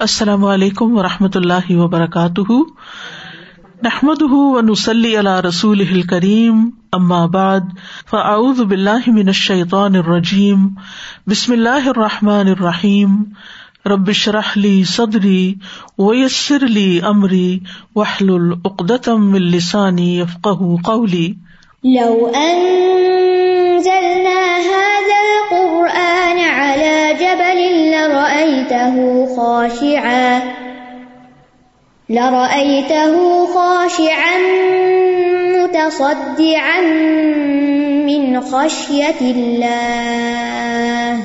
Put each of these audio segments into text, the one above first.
السلام علیکم و رحمۃ اللہ وبرکاتہ۔ نحمد و نسلی اللہ رسول کریم بعد، فاعوذ باللہ من الشیطان الرجیم، بسم اللہ الرحمٰن الرحیم۔ ربش رحلی صدری ویسر علی عمری وحل العقدم السانی افقہ قولی۔ لو انزلنا لرأيته خاشعا لرأيته خاشعا متصدعا من خشية الله.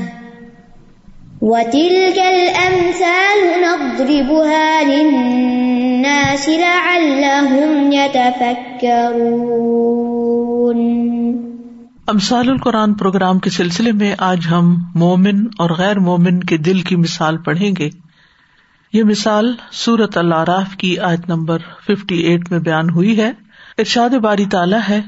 وتلك الأمثال نضربها للناس لعلهم يتفكرون. امسال القرآن پروگرام کے سلسلے میں آج ہم مومن اور غیر مومن کے دل کی مثال پڑھیں گے۔ یہ مثال سورت اللہ کی آیت نمبر ففٹی ایٹ میں بیان ہوئی ہے۔ ارشاد باری تالا ہے۔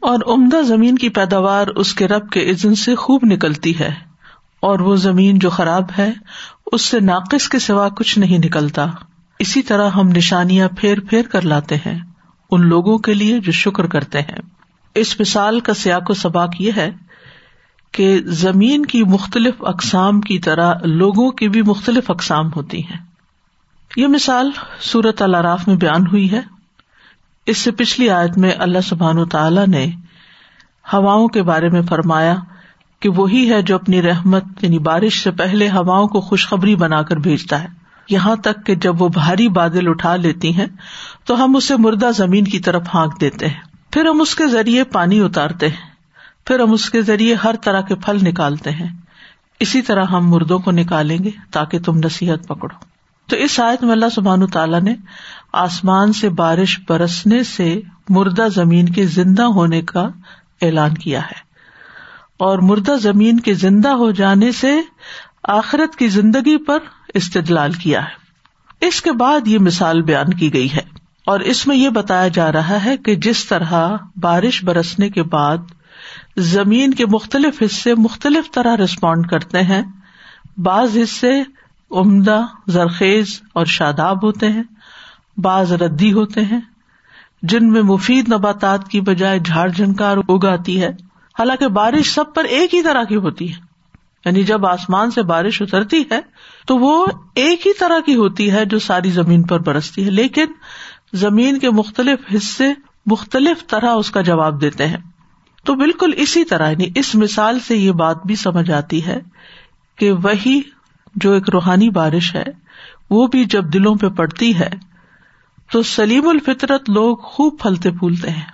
اور عمدہ زمین کی پیداوار اس کے رب کے عزن سے خوب نکلتی ہے، اور وہ زمین جو خراب ہے، اس سے ناقص کے سوا کچھ نہیں نکلتا۔ اسی طرح ہم نشانیاں پھیر پھیر کر لاتے ہیں، ان لوگوں کے لیے جو شکر کرتے ہیں۔ اس مثال کا سیاق و سباق یہ ہے کہ زمین کی مختلف اقسام کی طرح لوگوں کی بھی مختلف اقسام ہوتی ہیں۔ یہ مثال سورت الراف میں بیان ہوئی ہے۔ اس سے پچھلی آیت میں اللہ سبحان تعالی نے ہواؤں کے بارے میں فرمایا کہ وہی ہے جو اپنی رحمت یعنی بارش سے پہلے ہواؤں کو خوشخبری بنا کر بھیجتا ہے۔ یہاں تک کہ جب وہ بھاری بادل اٹھا لیتی ہیں تو ہم اسے مردہ زمین کی طرف ہانک دیتے ہیں۔ پھر ہم اس کے ذریعے پانی اتارتے ہیں۔ پھر ہم اس کے ذریعے ہر طرح کے پھل نکالتے ہیں۔ اسی طرح ہم مردوں کو نکالیں گے تاکہ تم نصیحت پکڑو۔ تو اس آیت میں اللہ سبحان تعالیٰ نے آسمان سے بارش برسنے سے مردہ زمین کے زندہ ہونے کا اعلان کیا ہے۔ اور مردہ زمین کے زندہ ہو جانے سے آخرت کی زندگی پر استدلال کیا ہے۔ اس کے بعد یہ مثال بیان کی گئی ہے۔ اور اس میں یہ بتایا جا رہا ہے کہ جس طرح بارش برسنے کے بعد زمین کے مختلف حصے مختلف طرح ریسپونڈ کرتے ہیں۔ بعض حصے عمدہ، زرخیز اور شاداب ہوتے ہیں۔ بعض ردی ہوتے ہیں۔ جن میں مفید نباتات کی بجائے جھاڑ جھنکار اگاتی ہے۔ حالانکہ بارش سب پر ایک ہی طرح کی ہوتی ہے۔ یعنی جب آسمان سے بارش اترتی ہے تو وہ ایک ہی طرح کی ہوتی ہے جو ساری زمین پر برستی ہے۔ لیکن زمین کے مختلف حصے مختلف طرح اس کا جواب دیتے ہیں۔ تو بالکل اسی طرح یعنی اس مثال سے یہ بات بھی سمجھ آتی ہے کہ وہی جو ایک روحانی بارش ہے، وہ بھی جب دلوں پہ پڑتی ہے، تو سلیم الفطرت لوگ خوب پھلتے پھولتے ہیں۔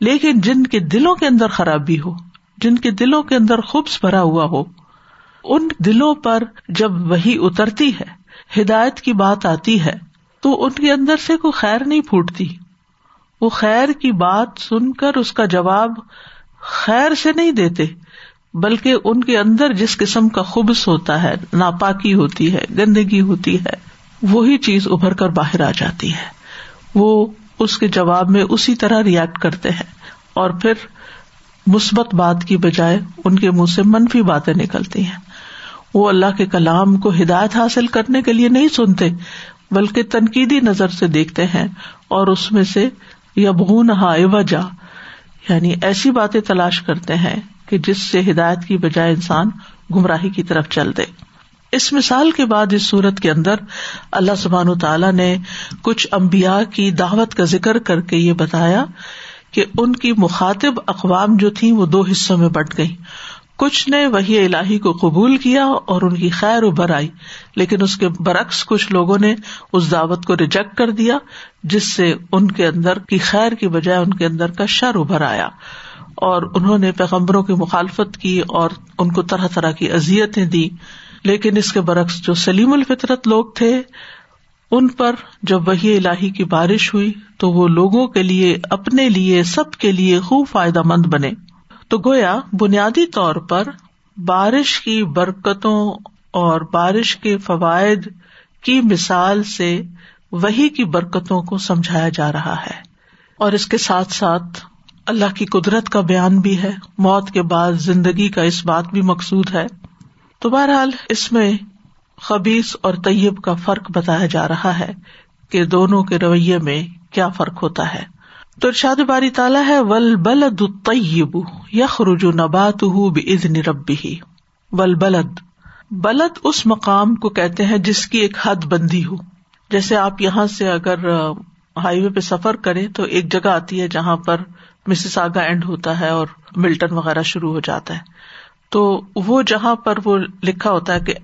لیکن جن کے دلوں کے اندر خرابی ہو، جن کے دلوں کے اندر خوبص بھرا ہوا ہو، ان دلوں پر جب وہی اترتی ہے، ہدایت کی بات آتی ہے، تو ان کے اندر سے کوئی خیر نہیں پھوٹتی۔ وہ خیر کی بات سن کر اس کا جواب خیر سے نہیں دیتے، بلکہ ان کے اندر جس قسم کا خوبص ہوتا ہے، ناپاکی ہوتی ہے، گندگی ہوتی ہے، وہی چیز ابھر کر باہر آ جاتی ہے۔ وہ اس کے جواب میں اسی طرح ریئیکٹ کرتے ہیں۔ اور پھر مثبت بات کی بجائے ان کے منہ سے منفی باتیں نکلتی ہیں۔ وہ اللہ کے کلام کو ہدایت حاصل کرنے کے لیے نہیں سنتے، بلکہ تنقیدی نظر سے دیکھتے ہیں اور اس میں سے یبغون ہا وجہ یعنی ایسی باتیں تلاش کرتے ہیں کہ جس سے ہدایت کی بجائے انسان گمراہی کی طرف چل دے۔ اس مثال کے بعد اس صورت کے اندر اللہ سبحان تعالیٰ نے کچھ امبیا کی دعوت کا ذکر کر کے یہ بتایا کہ ان کی مخاطب اقوام جو تھی وہ دو حصوں میں بٹ گئی کچھ نے وہی الہی کو قبول کیا اور ان کی خیر ابھر آئی لیکن اس کے برعکس کچھ لوگوں نے اس دعوت کو ریجیکٹ کر دیا، جس سے ان کے اندر کی خیر کی بجائے ان کے اندر کا شر ابھر آیا۔ اور انہوں نے پیغمبروں کی مخالفت کی اور ان کو طرح طرح کی ازیتیں دی لیکن اس کے برعکس جو سلیم الفطرت لوگ تھے، ان پر جب وہی الہی کی بارش ہوئی تو وہ لوگوں کے لیے، اپنے لیے، سب کے لیے خوب فائدہ مند بنے۔ تو گویا بنیادی طور پر بارش کی برکتوں اور بارش کے فوائد کی مثال سے وہی کی برکتوں کو سمجھایا جا رہا ہے۔ اور اس کے ساتھ ساتھ اللہ کی قدرت کا بیان بھی ہے۔ موت کے بعد زندگی کا اس بات بھی مقصود ہے۔ تو بہرحال اس میں خبیص اور طیب کا فرق بتایا جا رہا ہے کہ دونوں کے رویے میں کیا فرق ہوتا ہے۔ تو ارشاد باری تالا ہے ول بلد طیب یخ رجو نبات ربی ول بلد بلد اس مقام کو کہتے ہیں جس کی ایک حد بندی ہو۔ جیسے آپ یہاں سے اگر ہائی وے پہ سفر کریں تو ایک جگہ آتی ہے جہاں پر مسز آگا اینڈ ہوتا ہے اور ملٹن وغیرہ شروع ہو جاتا ہے۔ تو وہ جہاں پر وہ لکھا ہوتا ہے کہ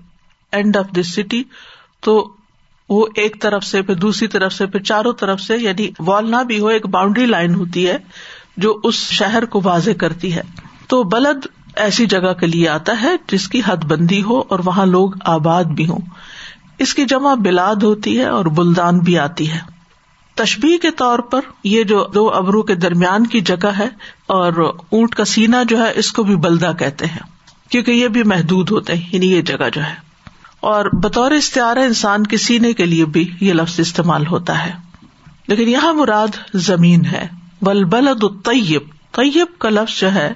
اینڈ آف دس سٹی تو وہ ایک طرف سے پھر دوسری طرف سے پھر چاروں طرف سے یعنی وال نہ بھی ہو، ایک باؤنڈری لائن ہوتی ہے جو اس شہر کو واضح کرتی ہے۔ تو بلد ایسی جگہ کے لیے آتا ہے جس کی حد بندی ہو اور وہاں لوگ آباد بھی ہوں۔ اس کی جمع بلاد ہوتی ہے اور بلدان بھی آتی ہے۔ تشبیح کے طور پر یہ جو دو ابرو کے درمیان کی جگہ ہے اور اونٹ کا سینا جو ہے، اس کو بھی بلدا کہتے ہیں، کیونکہ یہ بھی محدود ہوتے ہیں یعنی یہ جگہ جو ہے۔ اور بطور استعار انسان کے سینے کے لیے بھی یہ لفظ استعمال ہوتا ہے۔ لیکن یہاں مراد زمین ہے۔ بل بلد طیب طیب کا لفظ جو ہے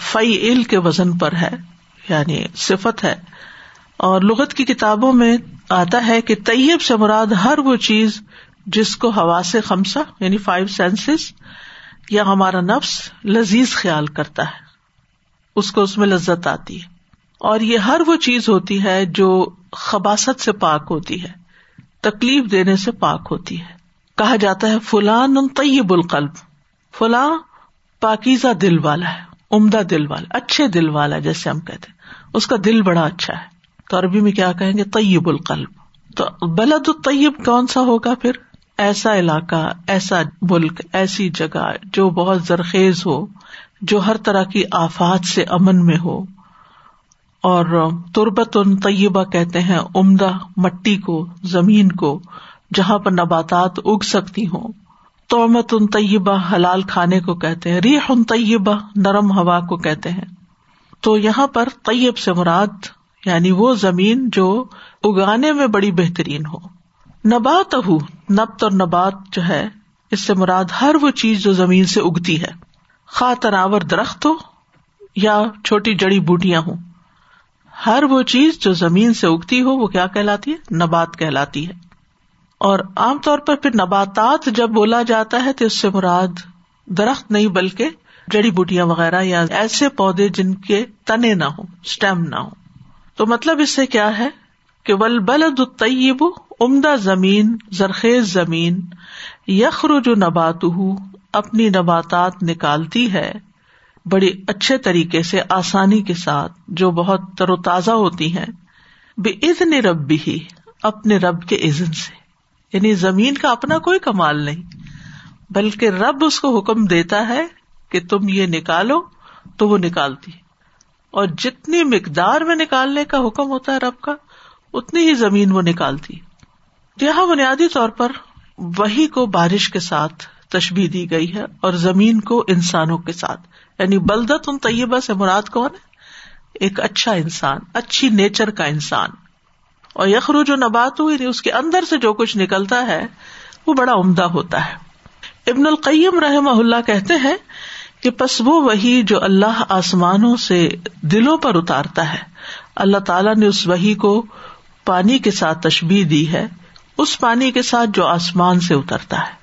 فی عل کے وزن پر ہے یعنی صفت ہے۔ اور لغت کی کتابوں میں آتا ہے کہ طیب سے مراد ہر وہ چیز جس کو ہوا سے خمسا یعنی فائیو سینسز یا ہمارا نفس لذیذ خیال کرتا ہے۔ اس کو اس میں لذت آتی ہے۔ اور یہ ہر وہ چیز ہوتی ہے جو خباست سے پاک ہوتی ہے، تکلیف دینے سے پاک ہوتی ہے۔ کہا جاتا ہے، فلان طیب القلب، فلاں پاکیزہ دل والا ہے، عمدہ دل والا، اچھے دل والا جیسے ہم کہتے ہیں۔ اس کا دل بڑا اچھا ہے۔ تو عربی میں کیا کہیں گے؟ طیب القلب۔ تو بلد الطیب کون سا ہوگا پھر؟ ایسا علاقہ، ایسا ملک، ایسی جگہ جو بہت زرخیز ہو، جو ہر طرح کی آفات سے امن میں ہو۔ اور تربت ان طیبہ کہتے ہیں عمدہ مٹی کو، زمین کو، جہاں پر نباتات اگ سکتی ہوں۔ تومت ان طیبہ حلال کھانے کو کہتے ہیں ریح ان طیبہ نرم ہوا کو کہتے ہیں۔ تو یہاں پر طیب سے مراد یعنی وہ زمین جو اگانے میں بڑی بہترین ہو۔ نبات ہو نبت اور نبات جو ہے، اس سے مراد ہر وہ چیز جو زمین سے اگتی ہے۔ خا تناور درخت ہو یا چھوٹی جڑی بوٹیاں ہوں۔ ہر وہ چیز جو زمین سے اگتی ہو، وہ کیا کہلاتی ہے؟ نبات کہلاتی ہے۔ اور عام طور پر پھر نباتات جب بولا جاتا ہے تو اس سے مراد درخت نہیں، بلکہ جڑی بوٹیاں وغیرہ یا ایسے پودے جن کے تنے نہ ہو اسٹیم نہ ہو تو مطلب اس سے کیا ہے کہ ول بلد طیب عمدہ زمین، زرخیز زمین یخر جو نبات اپنی نباتات نکالتی ہے۔ بڑی اچھے طریقے سے آسانی کے ساتھ جو بہت تر و تازہ ہوتی ہیں بے عزن رب بھی اپنے رب کے عزن سے۔ یعنی زمین کا اپنا کوئی کمال نہیں، بلکہ رب اس کو حکم دیتا ہے کہ تم یہ نکالو، تو وہ نکالتی۔ اور جتنی مقدار میں نکالنے کا حکم ہوتا ہے رب کا، اتنی ہی زمین وہ نکالتی۔ یہاں بنیادی طور پر وہی کو بارش کے ساتھ تشبی دی گئی ہے اور زمین کو انسانوں کے ساتھ۔ یعنی بلدت ان طیبہ سے مراد کون ہے؟ ایک اچھا انسان، اچھی نیچر کا انسان۔ اور یخرو جو نبات ہوئی یعنی اس کے اندر سے جو کچھ نکلتا ہے، وہ بڑا عمدہ ہوتا ہے۔ ابن القیم رحم اللہ کہتے ہیں کہ پس وہ وہی جو اللہ آسمانوں سے دلوں پر اتارتا ہے۔ اللہ تعالیٰ نے اس وہی کو پانی کے ساتھ تشبیح دی ہے، اس پانی کے ساتھ جو آسمان سے اترتا ہے۔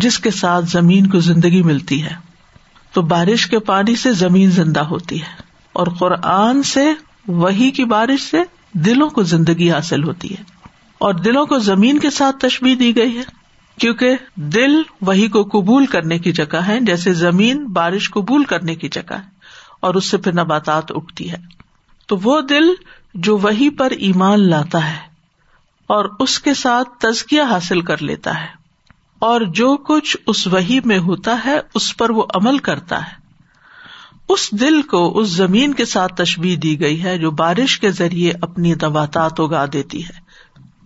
جس کے ساتھ زمین کو زندگی ملتی ہے، تو بارش کے پانی سے زمین زندہ ہوتی ہے اور قرآن سے وہی کی بارش سے دلوں کو زندگی حاصل ہوتی ہے۔ اور دلوں کو زمین کے ساتھ تشبیح دی گئی ہے، کیونکہ دل وہی کو قبول کرنے کی جگہ ہے، جیسے زمین بارش قبول کرنے کی جگہ ہے، اور اس سے پھر نباتات اگتی ہے۔ تو وہ دل جو وہی پر ایمان لاتا ہے اور اس کے ساتھ تزکیا حاصل کر لیتا ہے۔ اور جو کچھ اس وہی میں ہوتا ہے، اس پر وہ عمل کرتا ہے۔ اس دل کو اس زمین کے ساتھ تشبیح دی گئی ہے جو بارش کے ذریعے اپنی نباتات اگا دیتی ہے۔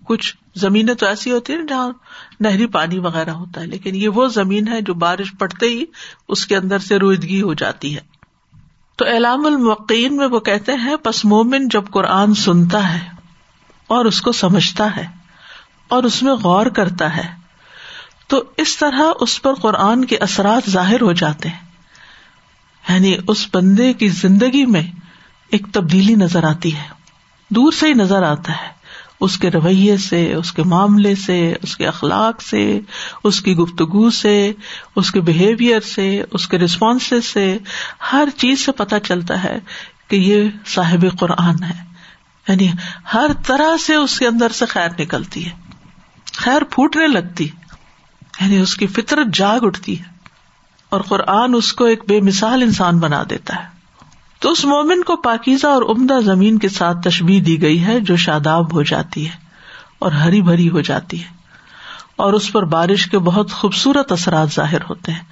کچھ زمینیں تو ایسی ہوتی ہیں جہاں نہری پانی وغیرہ ہوتا ہے، لیکن یہ وہ زمین ہے جو بارش پڑتے ہی اس کے اندر سے رویدگی ہو جاتی ہے۔ تو اعلام المقین میں وہ کہتے ہیں، پس مومن جب قرآن سنتا ہے اور اس کو سمجھتا ہے اور اس میں غور کرتا ہے تو اس طرح اس پر قرآن کے اثرات ظاہر ہو جاتے ہیں۔ یعنی اس بندے کی زندگی میں ایک تبدیلی نظر آتی ہے۔ دور سے ہی نظر آتا ہے۔ اس کے رویے سے، اس کے معاملے سے، اس کے اخلاق سے، اس کی گفتگو سے، اس کے بہیویئر سے، اس کے ریسپانس سے ہر چیز سے پتہ چلتا ہے کہ یہ صاحب قرآن ہے۔ یعنی ہر طرح سے اس کے اندر سے خیر نکلتی ہے۔ خیر پھوٹنے لگتی۔ یعنی اس کی فطرت جاگ اٹھتی ہے اور قرآن اس کو ایک بے مثال انسان بنا دیتا ہے۔ تو اس مومن کو پاکیزہ اور عمدہ زمین کے ساتھ تشبیح دی گئی ہے جو شاداب ہو جاتی ہے اور ہری بھری ہو جاتی ہے۔ اور اس پر بارش کے بہت خوبصورت اثرات ظاہر ہوتے ہیں۔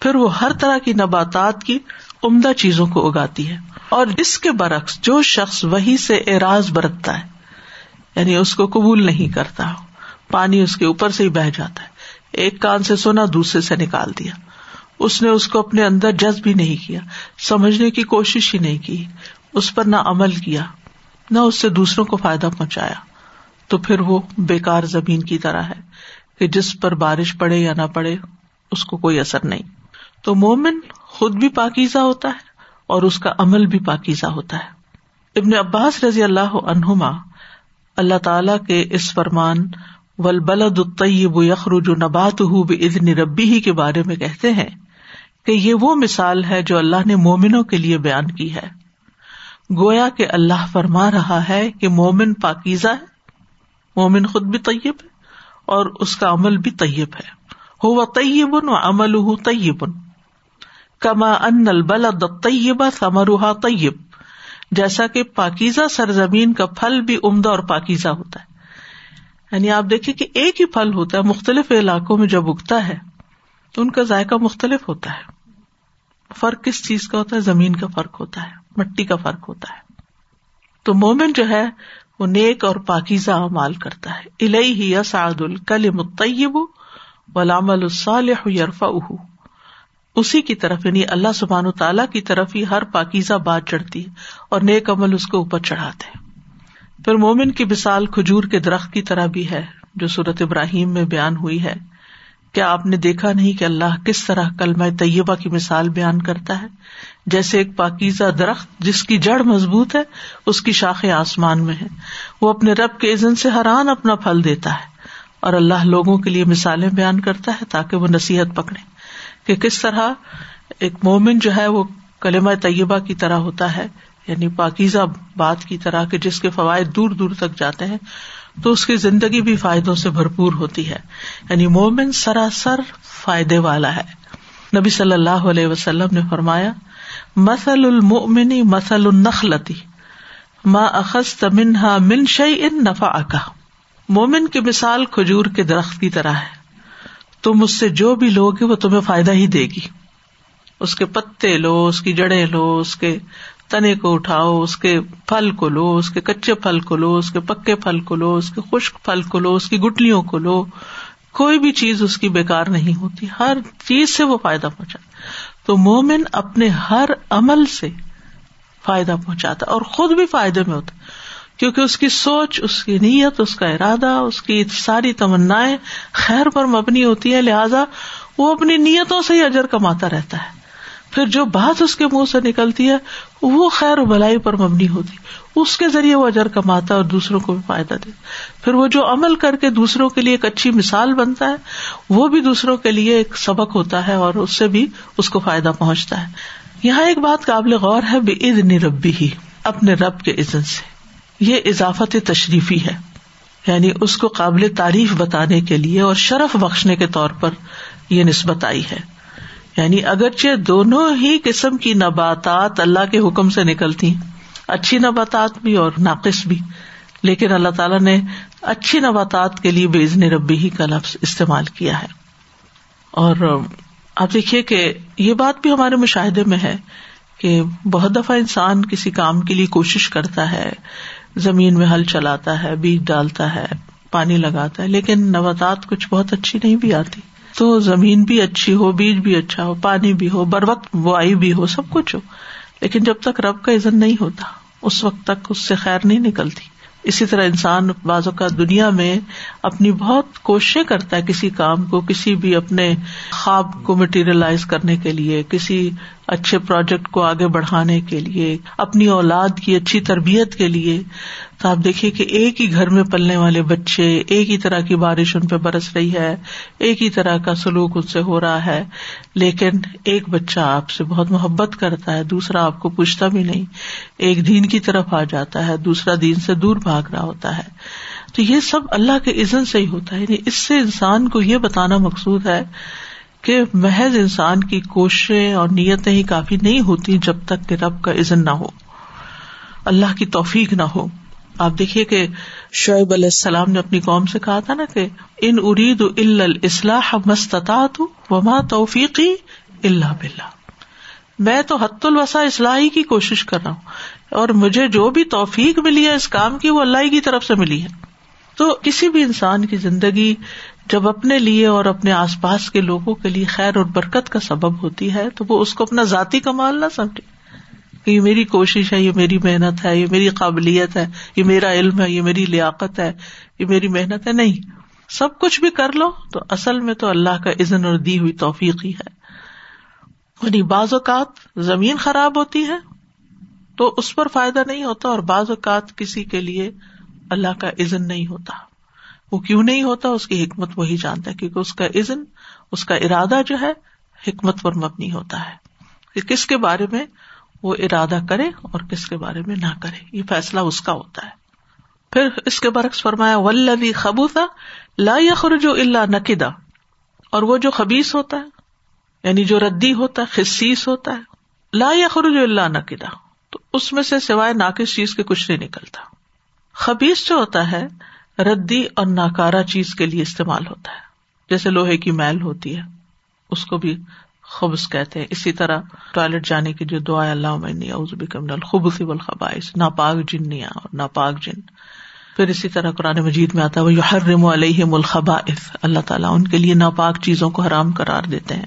پھر وہ ہر طرح کی نباتات کی عمدہ چیزوں کو اگاتی ہے۔ اور اس کے برعکس جو شخص وہی سے اعراض برتتا ہے یعنی اس کو قبول نہیں کرتا، پانی اس کے اوپر سے ہی بہ جاتا ہے۔ ایک کان سے سونا دوسرے سے نکال دیا۔ اس نے اس کو اپنے اندر جذب بھی نہیں کیا، سمجھنے کی کوشش ہی نہیں کی، اس پر نہ عمل کیا، نہ اس سے دوسروں کو فائدہ پہنچایا۔ تو پھر وہ بےکار زمین کی طرح ہے کہ جس پر بارش پڑے یا نہ پڑے، اس کو کوئی اثر نہیں۔ تو مومن خود بھی پاکیزہ ہوتا ہے اور اس کا عمل بھی پاکیزہ ہوتا ہے۔ ابن عباس رضی اللہ عنہما اللہ تعالی کے اس فرمان ول بلد الطیب یخرج نبات ادن ربی ہی کے بارے میں کہتے ہیں کہ یہ وہ مثال ہے جو اللہ نے مومنوں کے لیے بیان کی ہے۔ گویا کہ اللہ فرما رہا ہے کہ مومن پاکیزہ ہے، مومن خود بھی طیب ہے اور اس کا عمل بھی طیب ہے۔ ہو وہ طیب و عمل طیب۔ کما ان البل طیبہ ثمرها طیب۔ جیسا کہ پاکیزہ سرزمین کا پھل بھی عمدہ اور پاکیزہ ہوتا ہے۔ یعنی آپ دیکھیں کہ ایک ہی پھل ہوتا ہے، مختلف علاقوں میں جب اگتا ہے، تو ان کا ذائقہ مختلف ہوتا ہے۔ فرق کس چیز کا ہوتا ہے؟ زمین کا فرق ہوتا ہے، مٹی کا فرق ہوتا ہے۔ تو مومن جو ہے، وہ نیک اور پاکیزہ مال کرتا ہے۔ الہی ہی سعد الکل متیب ولام الصالح یرفا اسی کی طرف یعنی اللہ سبحان و تعالیٰ کی طرف ہی ہر پاکیزہ بات چڑھتی ہے اور نیک عمل اس کو اوپر چڑھاتے پھر مومن کی مثال کھجور کے درخت کی طرح بھی ہے، جو صورت ابراہیم میں بیان ہوئی ہے۔ کیا آپ نے دیکھا نہیں کہ اللہ کس طرح کلمہ طیبہ کی مثال بیان کرتا ہے؟ جیسے ایک پاکیزہ درخت جس کی جڑ مضبوط ہے، اس کی شاخیں آسمان میں ہے۔ وہ اپنے رب کے عزن سے حران اپنا پھل دیتا ہے۔ اور اللہ لوگوں کے لیے مثالیں بیان کرتا ہے تاکہ وہ نصیحت پکڑے کہ کس طرح ایک مومن جو ہے وہ کلمہ طیبہ کی طرح ہوتا ہے یعنی پاکیزہ بات کی طرح کے جس کے فوائد دور دور تک جاتے ہیں، تو اس کی زندگی بھی فائدوں سے بھرپور ہوتی ہے۔ یعنی مومن سراسر فائدے والا ہے۔ نبی صلی اللہ علیہ وسلم نے فرمایا مسل المنی مسل النخلتی ماں اخذ منہا من شعی ان نفا اکا مومن کی مثال کھجور کے درخت کی طرح ہے۔ تم اس سے جو بھی لوگ وہ تمہیں فائدہ ہی دے گی۔ اس کے پتے لو، اس کی جڑے لو، اس کے تنے کو اٹھاؤ، اس کے پھل کو لو، اس کے کچے پھل کو لو، اس کے پکے پھل کو لو، اس کے خشک پھل کو لو، اس کی گٹلیوں کو لو۔ کوئی بھی چیز اس کی بےکار نہیں ہوتی، ہر چیز سے وہ فائدہ پہنچا تو مومن اپنے ہر عمل سے فائدہ پہنچاتا اور خود بھی فائدے میں ہوتا کیونکہ اس کی سوچ، اس کی نیت، اس کا ارادہ، اس کی ساری تمنا خیر پر مبنی ہوتی ہے لہذا وہ اپنی نیتوں سے ہی اجر کماتا رہتا ہے۔ پھر جو بات اس کے منہ سے نکلتی ہے، وہ خیر و بلائی پر مبنی ہوتی۔ اس کے ذریعے وہ اجر کماتا ہے اور دوسروں کو بھی فائدہ دے پھر وہ جو عمل کر کے دوسروں کے لیے ایک اچھی مثال بنتا ہے، وہ بھی دوسروں کے لیے ایک سبق ہوتا ہے اور اس سے بھی اس کو فائدہ پہنچتا ہے۔ یہاں ایک بات قابل غور ہے بے عید ربی ہی اپنے رب کے عزت سے۔ یہ اضافت تشریفی ہے یعنی اس کو قابل تعریف بتانے کے لیے اور شرف بخشنے کے طور پر یہ نسبت آئی ہے۔ یعنی اگرچہ دونوں ہی قسم کی نباتات اللہ کے حکم سے نکلتی اچھی نباتات بھی اور ناقص بھی۔ لیکن اللہ تعالیٰ نے اچھی نباتات کے لیے بےزن ربی ہی کا لفظ استعمال کیا ہے۔ اور آپ دیکھیے کہ یہ بات بھی ہمارے مشاہدے میں ہے کہ بہت دفعہ انسان کسی کام کے لیے کوشش کرتا ہے، زمین میں ہل چلاتا ہے، بیج ڈالتا ہے، پانی لگاتا ہے، لیکن نباتات کچھ بہت اچھی نہیں بھی آتی۔ تو زمین بھی اچھی ہو، بیج بھی اچھا ہو، پانی بھی ہو، بر وقت وائی بھی ہو، سب کچھ ہو۔ لیکن جب تک رب کا عزن نہیں ہوتا، اس وقت تک اس سے خیر نہیں نکلتی۔ اسی طرح انسان بعض اوقات دنیا میں اپنی بہت کوششیں کرتا ہے کسی کام کو، کسی بھی اپنے خواب کو مٹیریلائز کرنے کے لیے، کسی اچھے پروجیکٹ کو آگے بڑھانے کے لیے، اپنی اولاد کی اچھی تربیت کے لیے۔ تو آپ دیکھیے کہ ایک ہی گھر میں پلنے والے بچے، ایک ہی طرح کی بارش ان پہ برس رہی ہے، ایک ہی طرح کا سلوک ان سے ہو رہا ہے۔ لیکن ایک بچہ آپ سے بہت محبت کرتا ہے، دوسرا آپ کو پوچھتا بھی نہیں۔ ایک دین کی طرف آ جاتا ہے، دوسرا دین سے دور بھاگ رہا ہوتا ہے۔ تو یہ سب اللہ کے عزن سے ہی ہوتا ہے یعنی اس سے انسان کو یہ بتانا مقصود ہے کہ محض انسان کی کوششیں اور نیتیں ہی کافی نہیں ہوتی جب تک کہ رب کا عزن نہ ہو۔ اللہ کی توفیق نہ ہو۔ آپ دیکھیے کہ شعیب علیہ السلام نے اپنی قوم سے کہا تھا نا کہ ان ارید الاصلاح مستطاعت وما توفیقی اللہ بلّہ میں تو حت الوسا اصلاحی کی کوشش کر رہا ہوں اور مجھے جو بھی توفیق ملی ہے اس کام کی وہ اللہ کی طرف سے ملی ہے۔ تو کسی بھی انسان کی زندگی جب اپنے لیے اور اپنے آس پاس کے لوگوں کے لیے خیر اور برکت کا سبب ہوتی ہے تو وہ اس کو اپنا ذاتی کمال نہ سمجھے کہ یہ میری کوشش ہے، یہ میری محنت ہے، یہ میری قابلیت ہے، یہ میرا علم ہے، یہ میری لیاقت ہے، یہ میری محنت ہے۔ نہیں، سب کچھ بھی کر لو تو اصل میں تو اللہ کا عزن اور دی ہوئی توفیق ہی ہے۔ یعنی بعض اوقات زمین خراب ہوتی ہے تو اس پر فائدہ نہیں ہوتا اور بعض اوقات کسی کے لیے اللہ کا عزن نہیں ہوتا۔ وہ کیوں نہیں ہوتا؟ اس کی حکمت وہی جانتا ہے، کیونکہ اس کا عزن اس کا ارادہ جو ہے، حکمت پر مبنی ہوتا ہے۔ کہ کس کے بارے میں وہ ارادہ کرے اور کس کے بارے میں نہ کرے، یہ فیصلہ اس کا ہوتا ہے۔ پھر اس کے برعکس فرمایا ولوی خبوتا لا یخرج اللہ نقدا اور وہ جو خبیص ہوتا ہے یعنی جو ردی ہوتا ہے، خصیص ہوتا ہے، لا یخرج اللہ نقدا تو اس میں سے سوائے ناقص چیز کے کچھ نہیں نکلتا۔ خبیص جو ہوتا ہے ردی اور ناکارا چیز کے لیے استعمال ہوتا ہے۔ جیسے لوہے کی میل ہوتی ہے، اس کو بھی خبص کہتے ہیں۔ اسی طرح ٹوائلٹ جانے کی جو دعا اللہ من الخبث والخبائث، ناپاک جنیا اور ناپاک جن۔ پھر اسی طرح قرآن مجید میں آتا ہے وہ یحرم علیہم الخبائث۔ اللہ تعالیٰ ان کے لیے ناپاک چیزوں کو حرام قرار دیتے ہیں۔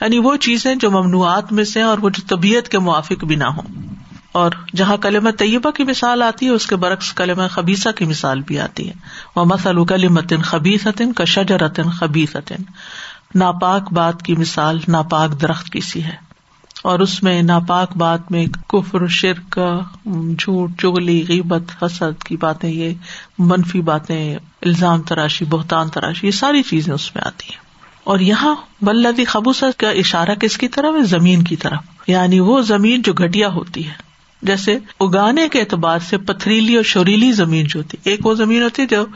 یعنی وہ چیزیں جو ممنوعات میں سے اور وہ جو طبیعت کے موافق بھی نہ ہوں۔ اور جہاں کلم طیبہ کی مثال آتی ہے، اس کے برعکس کلم خبیصہ کی مثال بھی آتی ہے۔ وہ مسل کلمتن خبیصن کا شجرتن خبیصن ناپاک بات کی مثال ناپاک درخت کی سی ہے۔ اور اس میں ناپاک بات میں کفر، شرک، جھوٹ چگلی غیبت، حسد کی باتیں، یہ منفی باتیں، الزام تراشی، بہتان تراشی، یہ ساری چیزیں اس میں آتی ہیں۔ اور یہاں بلدی خبوص کا اشارہ کس کی طرف ہے؟ زمین کی طرف۔ یعنی وہ زمین جو گٹیا ہوتی ہے۔ جیسے اگانے کے اعتبار سے پتھریلی اور شوریلی زمین جو ہوتی، ایک وہ زمین ہوتی ہے جو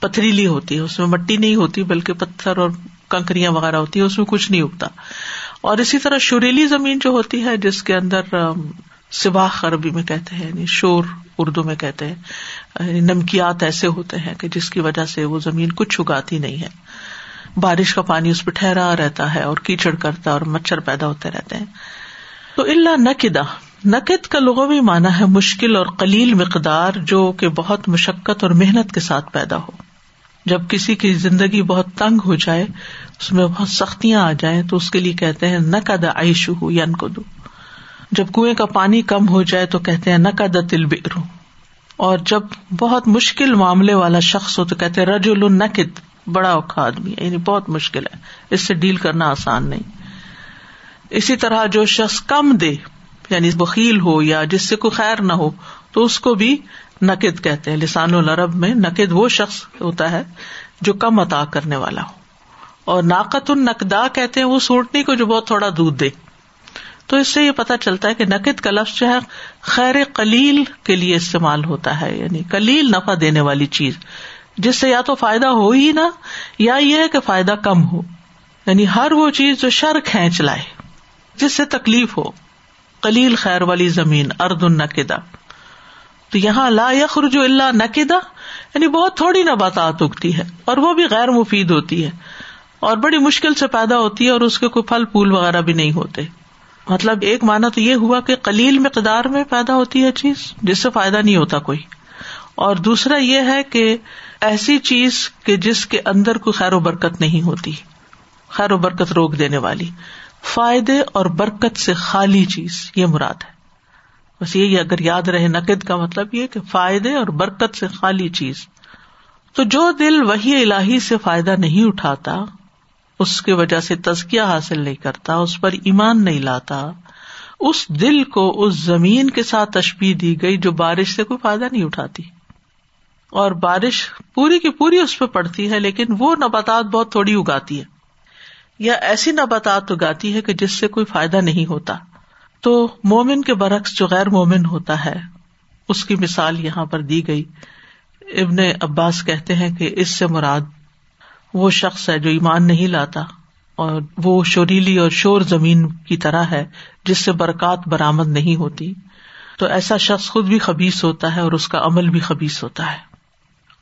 پتھریلی ہوتی ہے اس میں مٹی نہیں ہوتی، بلکہ پتھر اور کنکریاں وغیرہ ہوتی ہے اس میں کچھ نہیں اگتا۔ اور اسی طرح شوریلی زمین جو ہوتی ہے، جس کے اندر سباہ عربی میں کہتے ہیں یعنی شور اردو میں کہتے ہیں یعنی نمکیات ایسے ہوتے ہیں کہ جس کی وجہ سے وہ زمین کچھ اگاتی نہیں ہے۔ بارش کا پانی اس پہ ٹھہرا رہتا ہے اور کیچڑ کرتا اور مچھر پیدا ہوتے رہتے ہیں۔ تو اللہ نہ نقد کا لوگوں بھی مانا ہے مشکل اور کلیل مقدار جو کہ بہت مشقت اور محنت کے ساتھ پیدا ہو۔ جب کسی کی زندگی بہت تنگ ہو جائے، اس میں بہت سختیاں آ جائیں، تو اس کے لیے کہتے ہیں نقد عائش ہو یا کو دو جب کنویں کا پانی کم ہو جائے، تو کہتے ہیں نقد تل بکرو اور جب بہت مشکل معاملے والا شخص ہو، تو کہتے ہیں رج النقد بڑا اوکھا آدمی یعنی بہت مشکل ہے۔ اس سے ڈیل کرنا آسان نہیں۔ اسی طرح جو شخص کم دے یعنی بکیل ہو یا جس سے کوئی خیر نہ ہو، تو اس کو بھی نقد کہتے ہیں۔ لسان العرب میں نقد وہ شخص ہوتا ہے جو کم عطا کرنے والا ہو۔ اور ناقت النقدا کہتے ہیں وہ سوٹنی کو جو بہت تھوڑا دودھ دے۔ تو اس سے یہ پتا چلتا ہے کہ نقد کا لفظ جو ہے، خیر کلیل کے لیے استعمال ہوتا ہے یعنی کلیل نفع دینے والی چیز۔ جس سے یا تو فائدہ ہو ہی نہ، یا یہ ہے کہ فائدہ کم ہو۔ یعنی ہر وہ چیز جو شر کھینچ لائے، جس سے تکلیف ہو۔ کلیل خیر والی زمین ارد النقدا تو یہاں لا یخرج اللہ نقدا یعنی بہت تھوڑی نباتات اگتی ہے، اور وہ بھی غیر مفید ہوتی ہے۔ اور بڑی مشکل سے پیدا ہوتی ہے اور اس کے کوئی پھل، پھول وغیرہ بھی نہیں ہوتے۔ مطلب ایک مانا تو یہ ہوا کہ کلیل مقدار میں پیدا ہوتی ہے چیز، جس سے فائدہ نہیں ہوتا کوئی۔ اور دوسرا یہ ہے کہ ایسی چیز کہ جس کے اندر کوئی خیر و برکت نہیں ہوتی، خیر و برکت روک دینے والی۔ فائدے اور برکت سے خالی چیز، یہ مراد ہے۔ بس یہ اگر یاد رہے نقد کا مطلب یہ کہ فائدے اور برکت سے خالی چیز۔ تو جو دل وہی الہی سے فائدہ نہیں اٹھاتا، اس کی وجہ سے تزکیہ حاصل نہیں کرتا، اس پر ایمان نہیں لاتا، اس دل کو اس زمین کے ساتھ تشبیح دی گئی جو بارش سے کوئی فائدہ نہیں اٹھاتی۔ اور بارش پوری کی پوری اس پہ پڑتی ہے، لیکن وہ نباتات بہت تھوڑی اگاتی ہے۔ یا ایسی نباتات اگاتی ہے کہ جس سے کوئی فائدہ نہیں ہوتا۔ تو مومن کے برعکس جو غیر مومن ہوتا ہے، اس کی مثال یہاں پر دی گئی۔ ابن عباس کہتے ہیں کہ اس سے مراد وہ شخص ہے جو ایمان نہیں لاتا اور وہ شوریلی اور شور زمین کی طرح ہے، جس سے برکات برآمد نہیں ہوتی۔ تو ایسا شخص خود بھی خبیص ہوتا ہے اور اس کا عمل بھی خبیص ہوتا ہے۔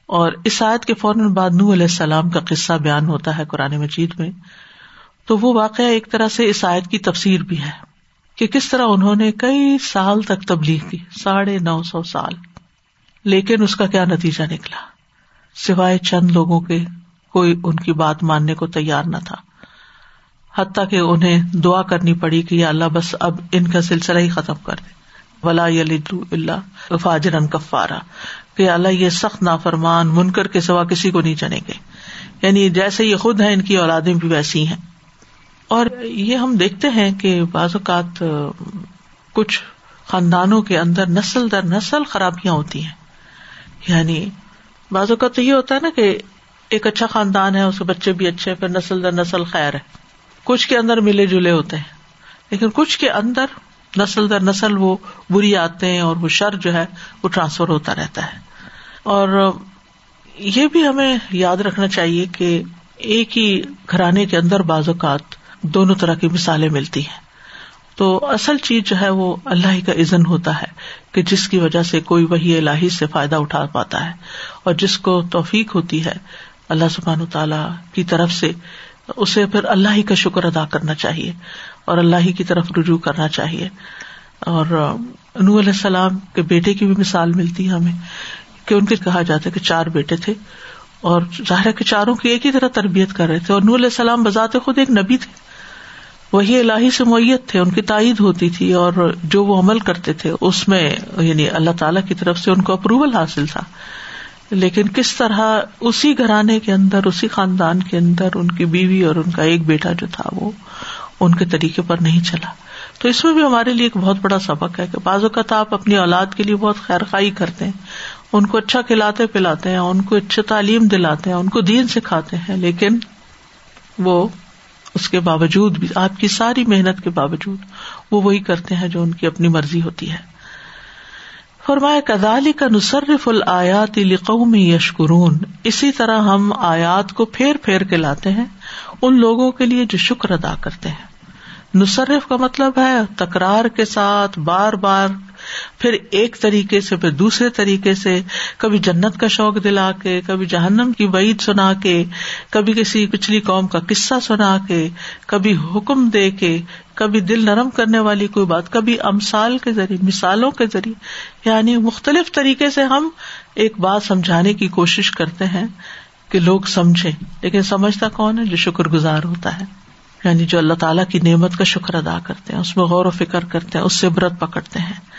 اور اس آیت کے فوراً بعد نو علیہ السلام کا قصہ بیان ہوتا ہے قرآن مجید میں۔ تو وہ واقعہ ایک طرح سے اس آیت کی تفسیر بھی ہے کہ کس طرح انہوں نے کئی سال تک تبلیغ کی، ساڑھے نو سو سال۔ لیکن اس کا کیا نتیجہ نکلا؟ سوائے چند لوگوں کے کوئی ان کی بات ماننے کو تیار نہ تھا۔ حتیٰ کہ انہیں دعا کرنی پڑی کہ یا اللہ بس اب ان کا سلسلہ ہی ختم کر دے۔ ولا اللہ فاجرن کفارا کہ اللہ یہ سخت نافرمان، منکر کے سوا کسی کو نہیں چنے گے۔ یعنی جیسے یہ خود ہیں، ان کی اولادیں بھی ویسی ہیں۔ اور یہ ہم دیکھتے ہیں کہ بعض اوقات کچھ خاندانوں کے اندر نسل در نسل خرابیاں ہوتی ہیں۔ یعنی بعض اوقات تو یہ ہوتا ہے نا کہ ایک اچھا خاندان ہے، اس کے بچے بھی اچھے پھر نسل در نسل خیر ہے۔ کچھ کے اندر ملے جلے ہوتے ہیں۔ لیکن کچھ کے اندر نسل در نسل وہ بری آتے ہیں اور وہ شر جو ہے وہ ٹرانسفر ہوتا رہتا ہے۔ اور یہ بھی ہمیں یاد رکھنا چاہیے کہ ایک ہی گھرانے کے اندر بعض اوقات دونوں طرح کی مثالیں ملتی ہیں۔ تو اصل چیز جو ہے وہ اللہ کا عزن ہوتا ہے کہ جس کی وجہ سے کوئی وہی اللہ سے فائدہ اٹھا پاتا ہے اور جس کو توفیق ہوتی ہے اللہ سبحان تعالی کی طرف سے، اسے پھر اللہ ہی کا شکر ادا کرنا چاہیے اور اللہ ہی کی طرف رجوع کرنا چاہیے۔ اور نو علیہ السلام کے بیٹے کی بھی مثال ملتی ہے ہمیں کہ ان کے کہا جاتا ہے کہ چار بیٹے تھے اور ظاہر کے چاروں کی ایک ہی طرح تربیت کر رہے تھے اور نور علیہ السلام بذات خود ایک نبی تھے۔ وہی الہی سے معیت تھے، ان کی تائید ہوتی تھی اور جو وہ عمل کرتے تھے، اس میں یعنی اللہ تعالی کی طرف سے ان کو اپروول حاصل تھا۔ لیکن کس طرح اسی گھرانے کے اندر، اسی خاندان کے اندر ان کی بیوی اور ان کا ایک بیٹا جو تھا، وہ ان کے طریقے پر نہیں چلا۔ تو اس میں بھی ہمارے لیے ایک بہت بڑا سبق ہے کہ بعض اوقات آپ اپنی اولاد کے لیے بہت خیر خائی کرتے ہیں۔ ان کو اچھا کھلاتے پلاتے ہیں، ان کو اچھی تعلیم دلاتے ہیں، ان کو دین سکھاتے ہیں، لیکن وہ اس کے باوجود بھی، آپ کی ساری محنت کے باوجود وہ وہی کرتے ہیں جو ان کی اپنی مرضی ہوتی ہے۔ فرمایا کدالی کا نصرف الیات قومی یشکرون اسی طرح ہم آیات کو پھیر پھیر کے لاتے ہیں، ان لوگوں کے لیے جو شکر ادا کرتے ہیں۔ نصرف کا مطلب ہے تکرار کے ساتھ، بار بار پھر ایک طریقے سے، پھر دوسرے طریقے سے، کبھی جنت کا شوق دلا کے، کبھی جہنم کی وعید سنا کے، کبھی کسی پچھلی قوم کا قصہ سنا کے، کبھی حکم دے کے، کبھی دل نرم کرنے والی کوئی بات، کبھی امسال کے ذریعے، مثالوں کے ذریعے۔ یعنی مختلف طریقے سے ہم ایک بات سمجھانے کی کوشش کرتے ہیں کہ لوگ سمجھے لیکن سمجھتا کون ہے؟ جو شکر گزار ہوتا ہے۔ یعنی جو اللہ تعالیٰ کی نعمت کا شکر ادا کرتے ہیں، اس میں غور و فکر کرتے ہیں، اس سے برت پکڑتے ہیں۔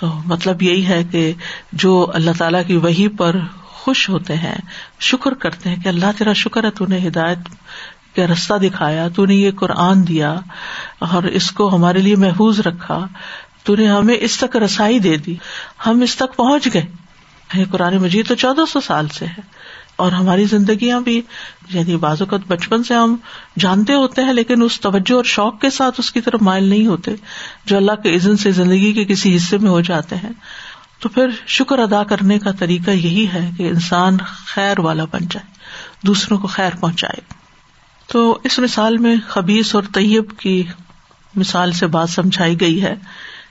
تو مطلب یہی ہے کہ جو اللہ تعالیٰ کی وہی پر خوش ہوتے ہیں، شکر کرتے ہیں کہ اللہ تیرا شکر ہے، تو نے ہدایت کا رستہ دکھایا، تو نے یہ قرآن دیا اور اس کو ہمارے لیے محفوظ رکھا، تو نے ہمیں اس تک رسائی دے دی، ہم اس تک پہنچ گئے۔ قرآن مجید تو چودہ سو سال سے ہے۔ اور ہماری زندگیاں بھی یعنی بعض اوقات بچپن سے ہم جانتے ہوتے ہیں، لیکن اس توجہ اور شوق کے ساتھ اس کی طرف مائل نہیں ہوتے، جو اللہ کے عزن سے زندگی کے کسی حصے میں ہو جاتے ہیں۔ تو پھر شکر ادا کرنے کا طریقہ یہی ہے کہ انسان خیر والا بن جائے، دوسروں کو خیر پہنچائے۔ تو اس مثال میں خبیص اور طیب کی مثال سے بات سمجھائی گئی ہے۔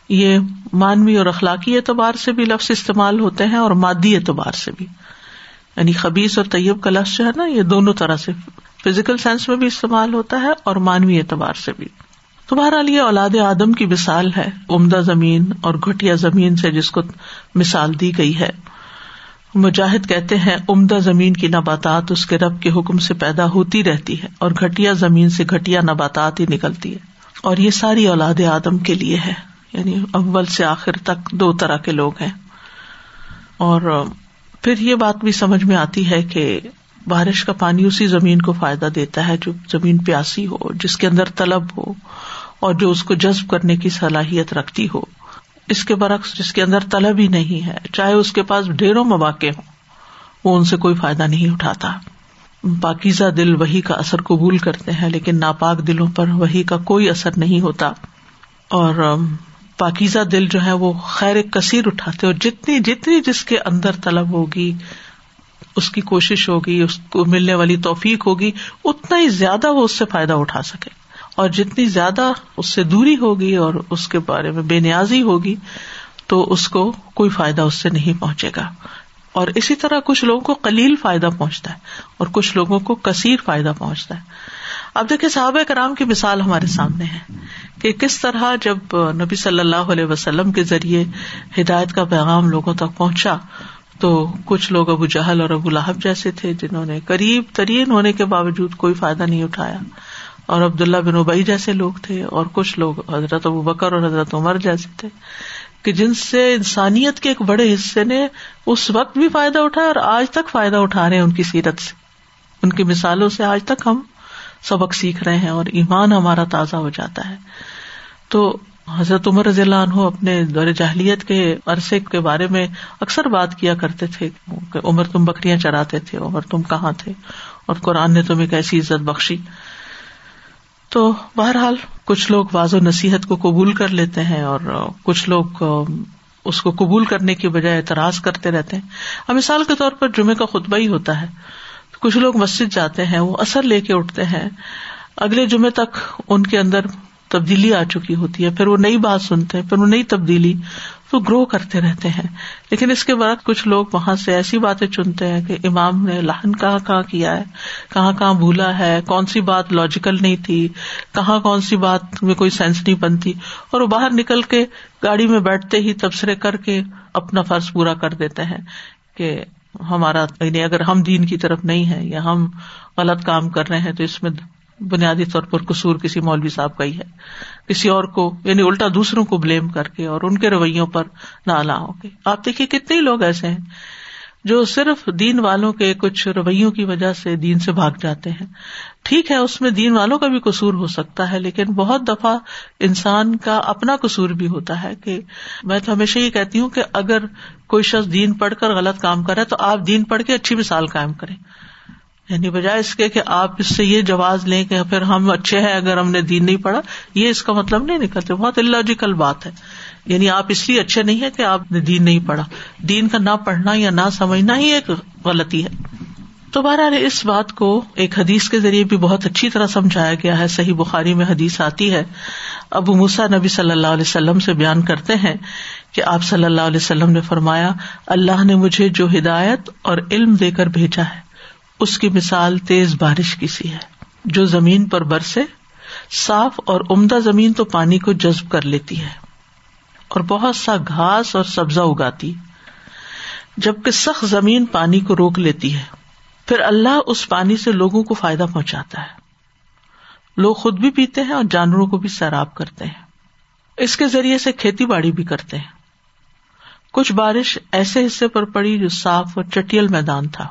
یہ مانوی اور اخلاقی اعتبار سے بھی لفظ استعمال ہوتے ہیں اور مادی اعتبار سے بھی۔ یعنی خبیز اور طیب کا لفظ جو ہے نا، یہ دونوں طرح سے فزیکل سینس میں بھی استعمال ہوتا ہے اور مانوی اعتبار سے بھی۔ تمہارا لیے اولاد آدم کی مثال ہے، عمدہ زمین اور گٹیا زمین سے جس کو مثال دی گئی ہے۔ مجاہد کہتے ہیں، عمدہ زمین کی نباتات اس کے رب کے حکم سے پیدا ہوتی رہتی ہے اور گٹیا زمین سے گٹیا نباتات ہی نکلتی ہے۔ اور یہ ساری اولاد آدم کے لیے ہے۔ یعنی اول سے آخر تک دو طرح کے لوگ ہیں۔ اور پھر یہ بات بھی سمجھ میں آتی ہے کہ بارش کا پانی اسی زمین کو فائدہ دیتا ہے جو زمین پیاسی ہو، جس کے اندر طلب ہو، اور جو اس کو جذب کرنے کی صلاحیت رکھتی ہو۔ اس کے برعکس جس کے اندر طلب ہی نہیں ہے، چاہے اس کے پاس ڈھیروں مواقع ہوں، وہ ان سے کوئی فائدہ نہیں اٹھاتا۔ پاکیزہ دل وہی کا اثر قبول کرتے ہیں، لیکن ناپاک دلوں پر وہی کا کوئی اثر نہیں ہوتا۔ اور پاکیزہ دل جو ہے وہ خیر کثیر اٹھاتے اور جتنی جتنی جس کے اندر طلب ہوگی، اس کی کوشش ہوگی، اس کو ملنے والی توفیق ہوگی، اتنا ہی زیادہ وہ اس سے فائدہ اٹھا سکے۔ اور جتنی زیادہ اس سے دوری ہوگی اور اس کے بارے میں بے نیازی ہوگی، تو اس کو کوئی فائدہ اس سے نہیں پہنچے گا۔ اور اسی طرح کچھ لوگوں کو کلیل فائدہ پہنچتا ہے اور کچھ لوگوں کو کثیر فائدہ پہنچتا ہے۔ اب دیکھیں صحابہ کرام کی مثال ہمارے سامنے ہے۔ کہ کس طرح جب نبی صلی اللہ علیہ وسلم کے ذریعے ہدایت کا پیغام لوگوں تک پہنچا، تو کچھ لوگ ابو جہل اور ابو لہب جیسے تھے جنہوں نے قریب ترین ہونے کے باوجود کوئی فائدہ نہیں اٹھایا۔ اور عبداللہ بن ابئی جیسے لوگ تھے اور کچھ لوگ حضرت ابو بکر اور حضرت عمر جیسے تھے، کہ جن سے انسانیت کے ایک بڑے حصے نے اس وقت بھی فائدہ اٹھایا اور آج تک فائدہ اٹھا رہے ہیں ان کی سیرت سے۔ ان کی مثالوں سے آج تک ہم سبق سیکھ رہے ہیں اور ایمان ہمارا تازہ ہو جاتا ہے۔ تو حضرت عمر رضی اللہ عنہ اپنے دور جاہلیت کے عرصے کے بارے میں اکثر بات کیا کرتے تھے کہ عمر تم بکریاں چراتے تھے، عمر تم کہاں تھے؟ اور قرآن نے تمہیں کیسی عزت بخشی؟ تو بہرحال کچھ لوگ واض و نصیحت کو قبول کر لیتے ہیں اور کچھ لوگ اس کو قبول کرنے کی بجائے اعتراض کرتے رہتے ہیں۔ اب مثال کے طور پر جمعے کا خطبہ ہی ہوتا ہے۔ کچھ لوگ مسجد جاتے ہیں، وہ اثر لے کے اٹھتے ہیں۔ اگلے جمعے تک ان کے اندر تبدیلی آ چکی ہوتی ہے، پھر وہ نئی بات سنتے ہیں، پھر وہ نئی تبدیلی، تو گرو کرتے رہتے ہیں۔ لیکن اس کے بعد کچھ لوگ وہاں سے ایسی باتیں چنتے ہیں کہ امام نے لہن کہاں کہاں کیا ہے، کہاں کہاں بھولا ہے، کون سی بات لاجیکل نہیں تھی، کہاں کون سی بات میں کوئی سینس نہیں بنتی۔ اور وہ باہر نکل کے گاڑی میں بیٹھتے ہی تبصرے کر کے اپنا فرض پورا کر دیتے ہیں کہ ہمارا یعنی اگر ہم دین کی طرف نہیں ہے یا ہم غلط کام کر رہے ہیں تو اس میں بنیادی طور پر قصور کسی مولوی صاحب کا ہی ہے۔ کسی اور کو یعنی الٹا دوسروں کو بلیم کر کے اور ان کے رویوں پر نہ ہو کے۔ آپ دیکھیے کتنے لوگ ایسے ہیں جو صرف دین والوں کے کچھ رویوں کی وجہ سے دین سے بھاگ جاتے ہیں۔ ٹھیک ہے، اس میں دین والوں کا بھی قصور ہو سکتا ہے، لیکن بہت دفعہ انسان کا اپنا قصور بھی ہوتا ہے کہ میں تو ہمیشہ یہ کہتی ہوں کہ اگر کوئی شخص دین پڑھ کر غلط کام کرے تو آپ دین پڑھ کے اچھی مثال قائم کریں۔ یعنی بجائے اس کے کہ آپ اس سے یہ جواز لیں کہ پھر ہم اچھے ہیں اگر ہم نے دین نہیں پڑھا، یہ اس کا مطلب نہیں نکلتے بہت اللاجیکل بات ہے۔ یعنی آپ اس لیے اچھے نہیں ہے کہ آپ نے دین نہیں پڑھا۔ دین کا نہ پڑھنا یا نہ سمجھنا ہی ایک غلطی ہے۔ تو بہرحال اس بات کو ایک حدیث کے ذریعے بھی بہت اچھی طرح سمجھایا گیا ہے۔ صحیح بخاری میں حدیث آتی ہے۔ ابو موسا نبی صلی اللہ علیہ وسلم سے بیان کرتے ہیں کہ آپ صلی اللہ علیہ وسلم نے فرمایا، اللہ نے مجھے جو ہدایت اور علم دے کر بھیجا ہے، اس کی مثال تیز بارش کی سی ہے۔ جو زمین پر برسے، صاف اور عمدہ زمین تو پانی کو جذب کر لیتی ہے۔ اور بہت سا گھاس اور سبزہ اگاتی، جبکہ سخت زمین پانی کو روک لیتی ہے۔ پھر اللہ اس پانی سے لوگوں کو فائدہ پہنچاتا ہے۔ لوگ خود بھی پیتے ہیں اور جانوروں کو بھی سیراب کرتے ہیں۔ اس کے ذریعے سے کھیتی باڑی بھی کرتے ہیں۔ کچھ بارش ایسے حصے پر پڑی جو صاف اور چٹیل میدان تھا۔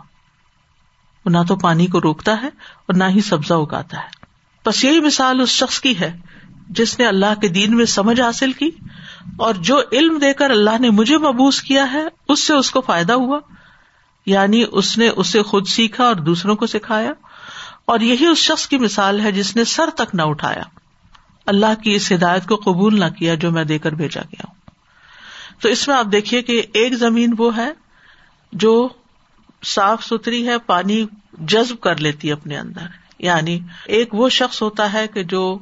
وہ نہ تو پانی کو روکتا ہے اور نہ ہی سبزہ اگاتا ہے۔ بس یہی مثال اس شخص کی ہے جس نے اللہ کے دین میں سمجھ حاصل کی اور جو علم دے کر اللہ نے مجھے مبوس کیا ہے، اس سے اس کو فائدہ ہوا۔ یعنی اس نے اسے خود سیکھا اور دوسروں کو سکھایا۔ اور یہی اس شخص کی مثال ہے جس نے سر تک نہ اٹھایا۔ اللہ کی اس ہدایت کو قبول نہ کیا جو میں دے کر بھیجا گیا ہوں۔ تو اس میں آپ دیکھیے کہ ایک زمین وہ ہے جو صاف ستھری ہے، پانی جذب کر لیتی ہے اپنے اندر۔ یعنی ایک وہ شخص ہوتا ہے کہ جو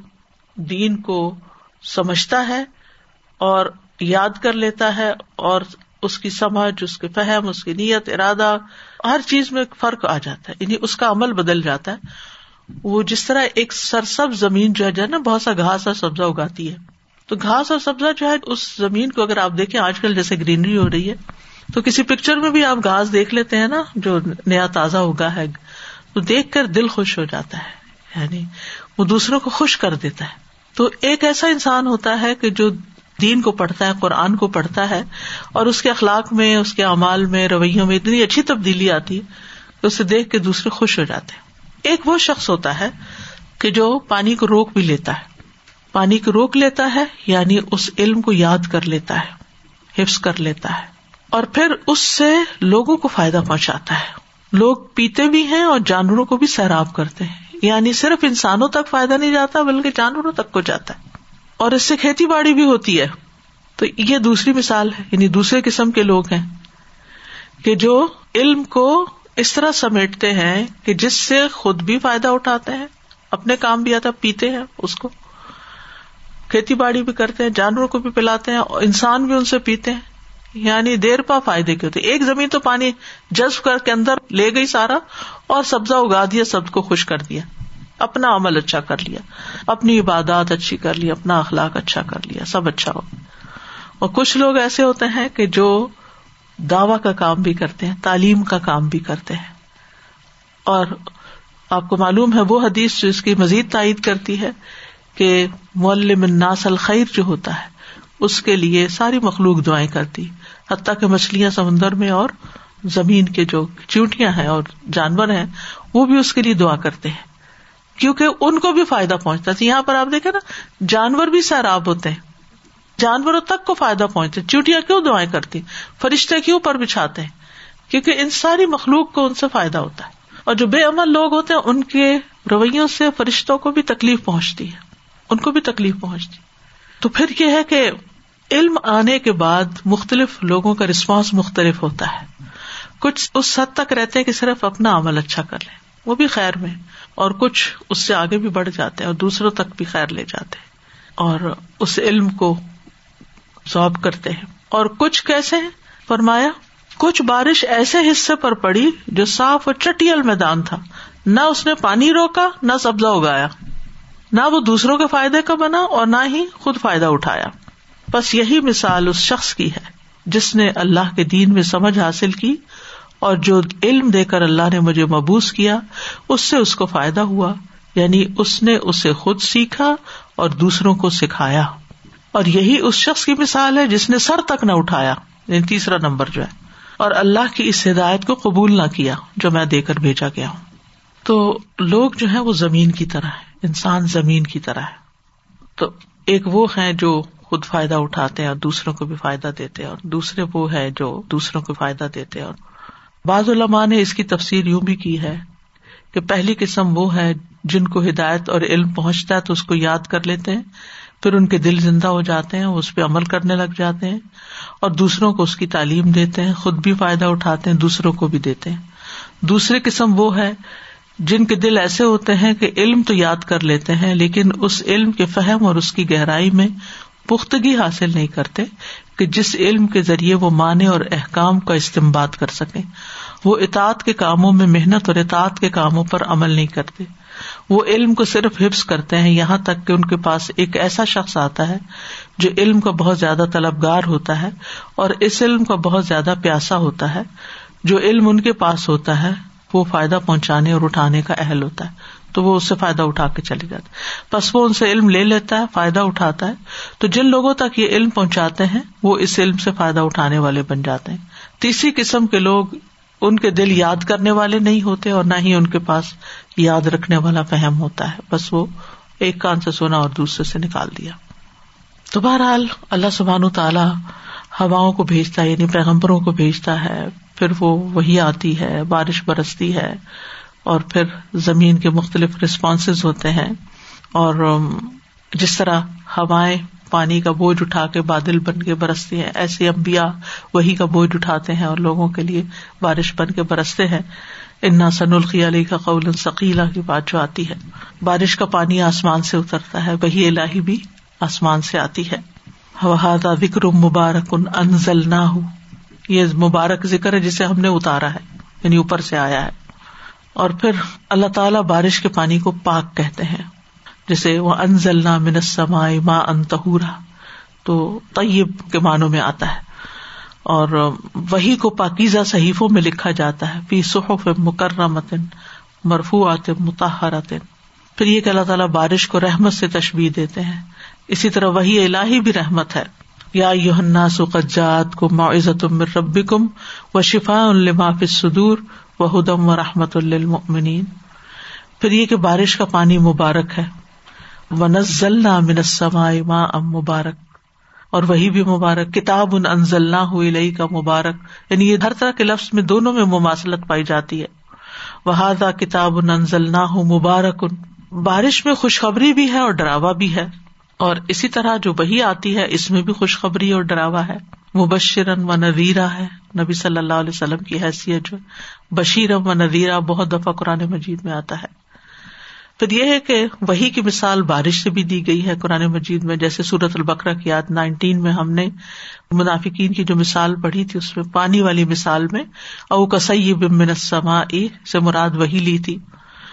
دین کو سمجھتا ہے اور یاد کر لیتا ہے اور اس کی سمجھ، اس کے فہم، اس کی نیت، ارادہ، ہر چیز میں فرق آ جاتا ہے۔ یعنی اس کا عمل بدل جاتا ہے۔ وہ جس طرح ایک سرسب زمین جو ہے نا، بہت سا گھاس اور سبزہ اگاتی ہے۔ تو گھاس اور سبزہ جو ہے اس زمین کو اگر آپ دیکھیں، آج کل جیسے گرینری ہو رہی ہے، تو کسی پکچر میں بھی آپ گھاس دیکھ لیتے ہیں نا، جو نیا تازہ اگا ہے تو دیکھ کر دل خوش ہو جاتا ہے یعنی وہ دوسروں کو خوش کر دیتا ہے۔ تو ایک ایسا انسان ہوتا ہے کہ جو دین کو پڑھتا ہے، قرآن کو پڑھتا ہے، اور اس کے اخلاق میں، اس کے اعمال میں، رویوں میں اتنی اچھی تبدیلی آتی ہے کہ اسے دیکھ کے دوسرے خوش ہو جاتے ہیں۔ ایک وہ شخص ہوتا ہے کہ جو پانی کو روک بھی لیتا ہے۔ پانی کو روک لیتا ہے یعنی اس علم کو یاد کر لیتا ہے، حفظ کر لیتا ہے۔ اور پھر اس سے لوگوں کو فائدہ پہنچاتا ہے۔ لوگ پیتے بھی ہیں اور جانوروں کو بھی سیراب کرتے ہیں۔ یعنی صرف انسانوں تک فائدہ نہیں جاتا، بلکہ جانوروں تک کو جاتا ہے۔ اور اس سے کھیتی باڑی بھی ہوتی ہے۔ تو یہ دوسری مثال ہے یعنی دوسرے قسم کے لوگ ہیں کہ جو علم کو اس طرح سمیٹتے ہیں کہ جس سے خود بھی فائدہ اٹھاتے ہیں، اپنے کام بھی آتا، پیتے ہیں اس کو۔ کھیتی باڑی بھی کرتے ہیں، جانوروں کو بھی پلاتے ہیں اور انسان بھی ان سے پیتے ہیں۔ یعنی دیر پا فائدے کے ہوتے ایک زمین تو پانی جذب کر کے اندر لے گئی سارا اور سبزہ اگا دیا، سب کو خوش کر دیا۔ اپنا عمل اچھا کر لیا۔ اپنی عبادات اچھی کر لی اپنا اخلاق اچھا کر لیا، سب اچھا ہو۔ اور کچھ لوگ ایسے ہوتے ہیں کہ جو دعوی کا کام بھی کرتے ہیں، تعلیم کا کام بھی کرتے ہیں۔ اور آپ کو معلوم ہے وہ حدیث جو اس کی مزید تائید کرتی ہے کہ مولم الناس الخیر جو ہوتا ہے، اس کے لیے ساری مخلوق دعائیں کرتی۔ حتیٰ کہ مچھلیاں سمندر میں اور زمین کے جو چیونٹیاں ہیں اور جانور ہیں، وہ بھی اس کے لیے دعا کرتے ہیں۔ کیونکہ ان کو بھی فائدہ پہنچتا ہے۔ یہاں پر آپ دیکھیں نا، جانور بھی سیراب ہوتے ہیں۔ جانوروں تک کو فائدہ پہنچتے چوٹیاں کیوں دعائیں کرتی؟ فرشتے کیوں پر بچھاتے ہیں؟ کیونکہ ان ساری مخلوق کو ان سے فائدہ ہوتا ہے۔ اور جو بے عمل لوگ ہوتے ہیں، ان کے رویوں سے فرشتوں کو بھی تکلیف پہنچتی ہے۔ ان کو بھی تکلیف پہنچتی تو پھر یہ ہے کہ علم آنے کے بعد مختلف لوگوں کا رسپانس مختلف ہوتا ہے۔ کچھ اس حد تک رہتے ہیں کہ صرف اپنا عمل اچھا کر لیں۔ وہ بھی خیر میں، اور کچھ اس سے آگے بھی بڑھ جاتے ہیں اور دوسروں تک بھی خیر لے جاتے ہیں۔ اور اس علم کو سوب کرتے ہیں۔ اور کچھ کیسے فرمایا، کچھ بارش ایسے حصے پر پڑی جو صاف اور چٹیل میدان تھا۔ نہ اس نے پانی روکا، نہ سبزہ اگایا۔ نہ وہ دوسروں کے فائدے کا بنا اور نہ ہی خود فائدہ اٹھایا۔ بس یہی مثال اس شخص کی ہے جس نے اللہ کے دین میں سمجھ حاصل کی اور جو علم دے کر اللہ نے مجھے مبوس کیا، اس سے اس کو فائدہ ہوا یعنی اس نے اسے خود سیکھا اور دوسروں کو سکھایا۔ اور یہی اس شخص کی مثال ہے جس نے سر تک نہ اٹھایا یعنی تیسرا نمبر جو ہے۔ اور اللہ کی اس ہدایت کو قبول نہ کیا جو میں دے کر بھیجا گیا ہوں۔ تو لوگ جو ہے وہ زمین کی طرح ہے انسان زمین کی طرح ہے۔ تو ایک وہ ہے جو خود فائدہ اٹھاتے ہیں اور دوسروں کو بھی فائدہ دیتے ہیں اور دوسرے وہ ہے جو دوسروں کو فائدہ دیتے ہیں۔ اور بعض علماء نے اس کی تفصیل یوں بھی کی ہے کہ پہلی قسم وہ ہے جن کو ہدایت اور علم پہنچتا ہے تو اس کو یاد کر لیتے ہیں، پھر ان کے دل زندہ ہو جاتے ہیں اس پہ عمل کرنے لگ جاتے ہیں اور دوسروں کو اس کی تعلیم دیتے ہیں، خود بھی فائدہ اٹھاتے ہیں، دوسروں کو بھی دیتے ہیں۔ دوسری قسم وہ ہے جن کے دل ایسے ہوتے ہیں کہ علم تو یاد کر لیتے ہیں، لیکن اس علم کے فہم اور اس کی گہرائی میں پختگی حاصل نہیں کرتے کہ جس علم کے ذریعے وہ مانے اور احکام کا استعمال کر سکے وہ اطاط کے کاموں میں محنت اور اطاط کے کاموں پر عمل نہیں کرتے۔ وہ علم کو صرف حفظ کرتے ہیں، یہاں تک کہ ان کے پاس ایک ایسا شخص آتا ہے جو علم کا بہت زیادہ طلبگار ہوتا ہے اور اس علم کا بہت زیادہ پیاسا ہوتا ہے۔ جو علم ان کے پاس ہوتا ہے وہ فائدہ پہنچانے اور اٹھانے کا اہل ہوتا ہے، تو وہ اس سے فائدہ اٹھا کے چلے جاتے بس وہ ان سے علم لے لیتا ہے، فائدہ اٹھاتا ہے۔ تو جن لوگوں تک یہ علم پہنچاتے ہیں، وہ اس علم سے فائدہ اٹھانے والے بن جاتے ہیں۔ تیسری قسم کے لوگ ان کے دل یاد کرنے والے نہیں ہوتے اور نہ ہی ان کے پاس یاد رکھنے والا فہم ہوتا ہے۔ بس وہ ایک کان سے سونا اور دوسرے سے نکال دیا۔ تو بہرحال اللہ سبحان تعالی ہواؤں کو بھیجتا ہے یعنی پیغمبروں کو بھیجتا ہے پھر وہ وہی آتی ہے، بارش برستی ہے، اور پھر زمین کے مختلف ریسپانس ہوتے ہیں۔ اور جس طرح ہوائیں پانی کا بوجھ اٹھا کے بادل بن کے برستے ہیں، ایسے امبیا وہی کا بوجھ اٹھاتے ہیں اور لوگوں کے لیے بارش بن کے برستے ہیں۔ انا سن الخی علی کا قول ثقیلا کی بات جو آتی ہے۔ بارش کا پانی آسمان سے اترتا ہے، وہی الہی بھی آسمان سے آتی ہے۔ ذکر مبارک ان انزل نہ ہو یہ مبارک ذکر ہے جسے ہم نے اتارا ہے یعنی اوپر سے آیا ہے۔ اور پھر اللہ تعالیٰ بارش کے پانی کو پاک کہتے ہیں جیسے وہ انزل نہ منسما ماں انتہورا تو طیب کے معنوں میں آتا ہے۔ اور وہی کو پاکیزہ صحیفوں میں لکھا جاتا ہے، فی صحف مکرمتن مرفوعات متحرات پھر یہ کہ اللہ تعالیٰ بارش کو رحمت سے تشبیح دیتے ہیں۔ اسی طرح وہی الہی بھی رحمت ہے۔ یا یوحنا سقجات کو معزت ربی کم و شفا الما فدور و ہدم و رحمت المنین پھر یہ کہ بارش کا پانی مبارک ہے. و نزل من السماء ماء مبارک. اور وہی بھی مبارک. کتاب ان انزل ہوئی کا مبارک. یعنی یہ ہر طرح کے لفظ میں دونوں میں مماثلت پائی جاتی ہے. وہ کتاب ان انزل نہ ہو مبارک. ان بارش میں خوشخبری بھی ہے اور ڈراوا بھی ہے. اور اسی طرح جو وہی آتی ہے، اس میں بھی خوشخبری اور ڈراوا ہے۔ مبشرن و نویرا ہے۔ نبی صلی اللہ علیہ وسلم کی حیثیت جو بشیرم و نویرا بہت دفعہ قرآن مجید میں آتا ہے۔ پھر یہ ہے کہ وہی کی مثال بارش سے بھی دی گئی ہے قرآن مجید میں، جیسے سورت البکرا کی یاد نائنٹین میں ہم نے منافقین کی جو مثال پڑھی تھی، اس میں پانی والی مثال میں او کسئی بمن سے مراد وہی لی تھی۔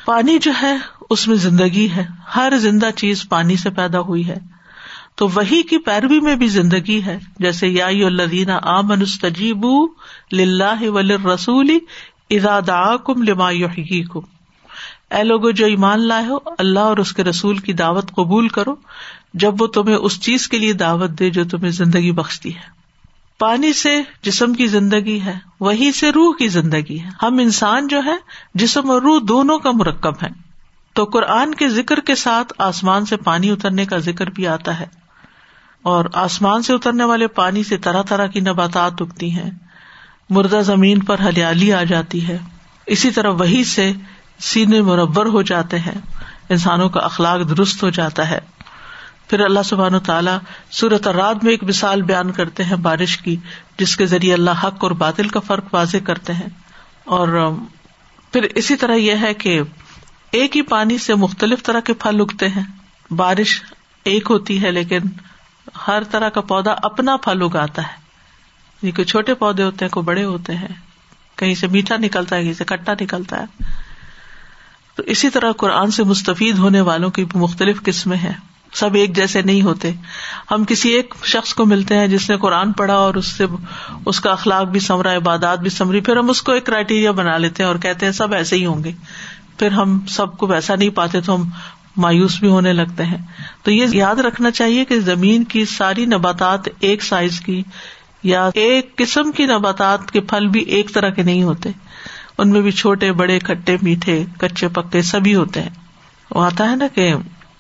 پانی جو ہے اس میں زندگی ہے۔ ہر زندہ چیز پانی سے پیدا ہوئی ہے۔ تو وہی کی پیروی میں بھی زندگی ہے۔ جیسے یا الدین آ منستجیب لاہ ول رسول ارادا کم لما کم اے لوگو، جو ایمان لائے ہو، اللہ اور اس کے رسول کی دعوت قبول کرو۔ جب وہ تمہیں اس چیز کے لیے دعوت دے جو تمہیں زندگی بخشتی ہے۔ پانی سے جسم کی زندگی ہے، وہی سے روح کی زندگی ہے۔ ہم انسان جو ہے جسم اور روح دونوں کا مرکب ہے تو قرآن کے ذکر کے ساتھ آسمان سے پانی اترنے کا ذکر بھی آتا ہے۔ اور آسمان سے اترنے والے پانی سے طرح طرح کی نباتات اگتی ہیں۔ مردہ زمین پر ہریالی آ جاتی ہے۔ اسی طرح وہی سے سینے مربر ہو جاتے ہیں۔ انسانوں کا اخلاق درست ہو جاتا ہے۔ پھر اللہ سبحان و تعالیٰ صورت رات میں ایک مثال بیان کرتے ہیں بارش کی، جس کے ذریعے اللہ حق اور بادل کا فرق واضح کرتے ہیں۔ اور پھر اسی طرح یہ ہے کہ ایک ہی پانی سے مختلف طرح کے پھل اگتے ہیں۔ بارش ایک ہوتی ہے، لیکن ہر طرح کا پودا اپنا پھل اگاتا ہے۔ یعنی کوئی چھوٹے پودے ہوتے ہیں، کوئی بڑے ہوتے ہیں۔ کہیں سے میٹھا نکلتا ہے، کہیں سے کٹا نکلتا ہے۔ تو اسی طرح قرآن سے مستفید ہونے والوں کی مختلف قسمیں ہیں۔ سب ایک جیسے نہیں ہوتے۔ ہم کسی ایک شخص کو ملتے ہیں جس نے قرآن پڑھا اور اس سے اس کا اخلاق بھی سمرا عبادات بھی سمری، پھر ہم اس کو ایک کرائٹیریا بنا لیتے ہیں اور کہتے ہیں سب ایسے ہی ہوں گے۔ پھر ہم سب کو ویسا نہیں پاتے تو ہم مایوس بھی ہونے لگتے ہیں۔ تو یہ یاد رکھنا چاہیے کہ زمین کی ساری نباتات ایک سائز کی یا ایک قسم کی نباتات کے پھل بھی ایک طرح کے نہیں ہوتے۔ ان میں بھی چھوٹے، بڑے، کھٹے، میٹھے، کچے، پکے سبھی ہوتے ہیں۔ وہ آتا ہے نا کہ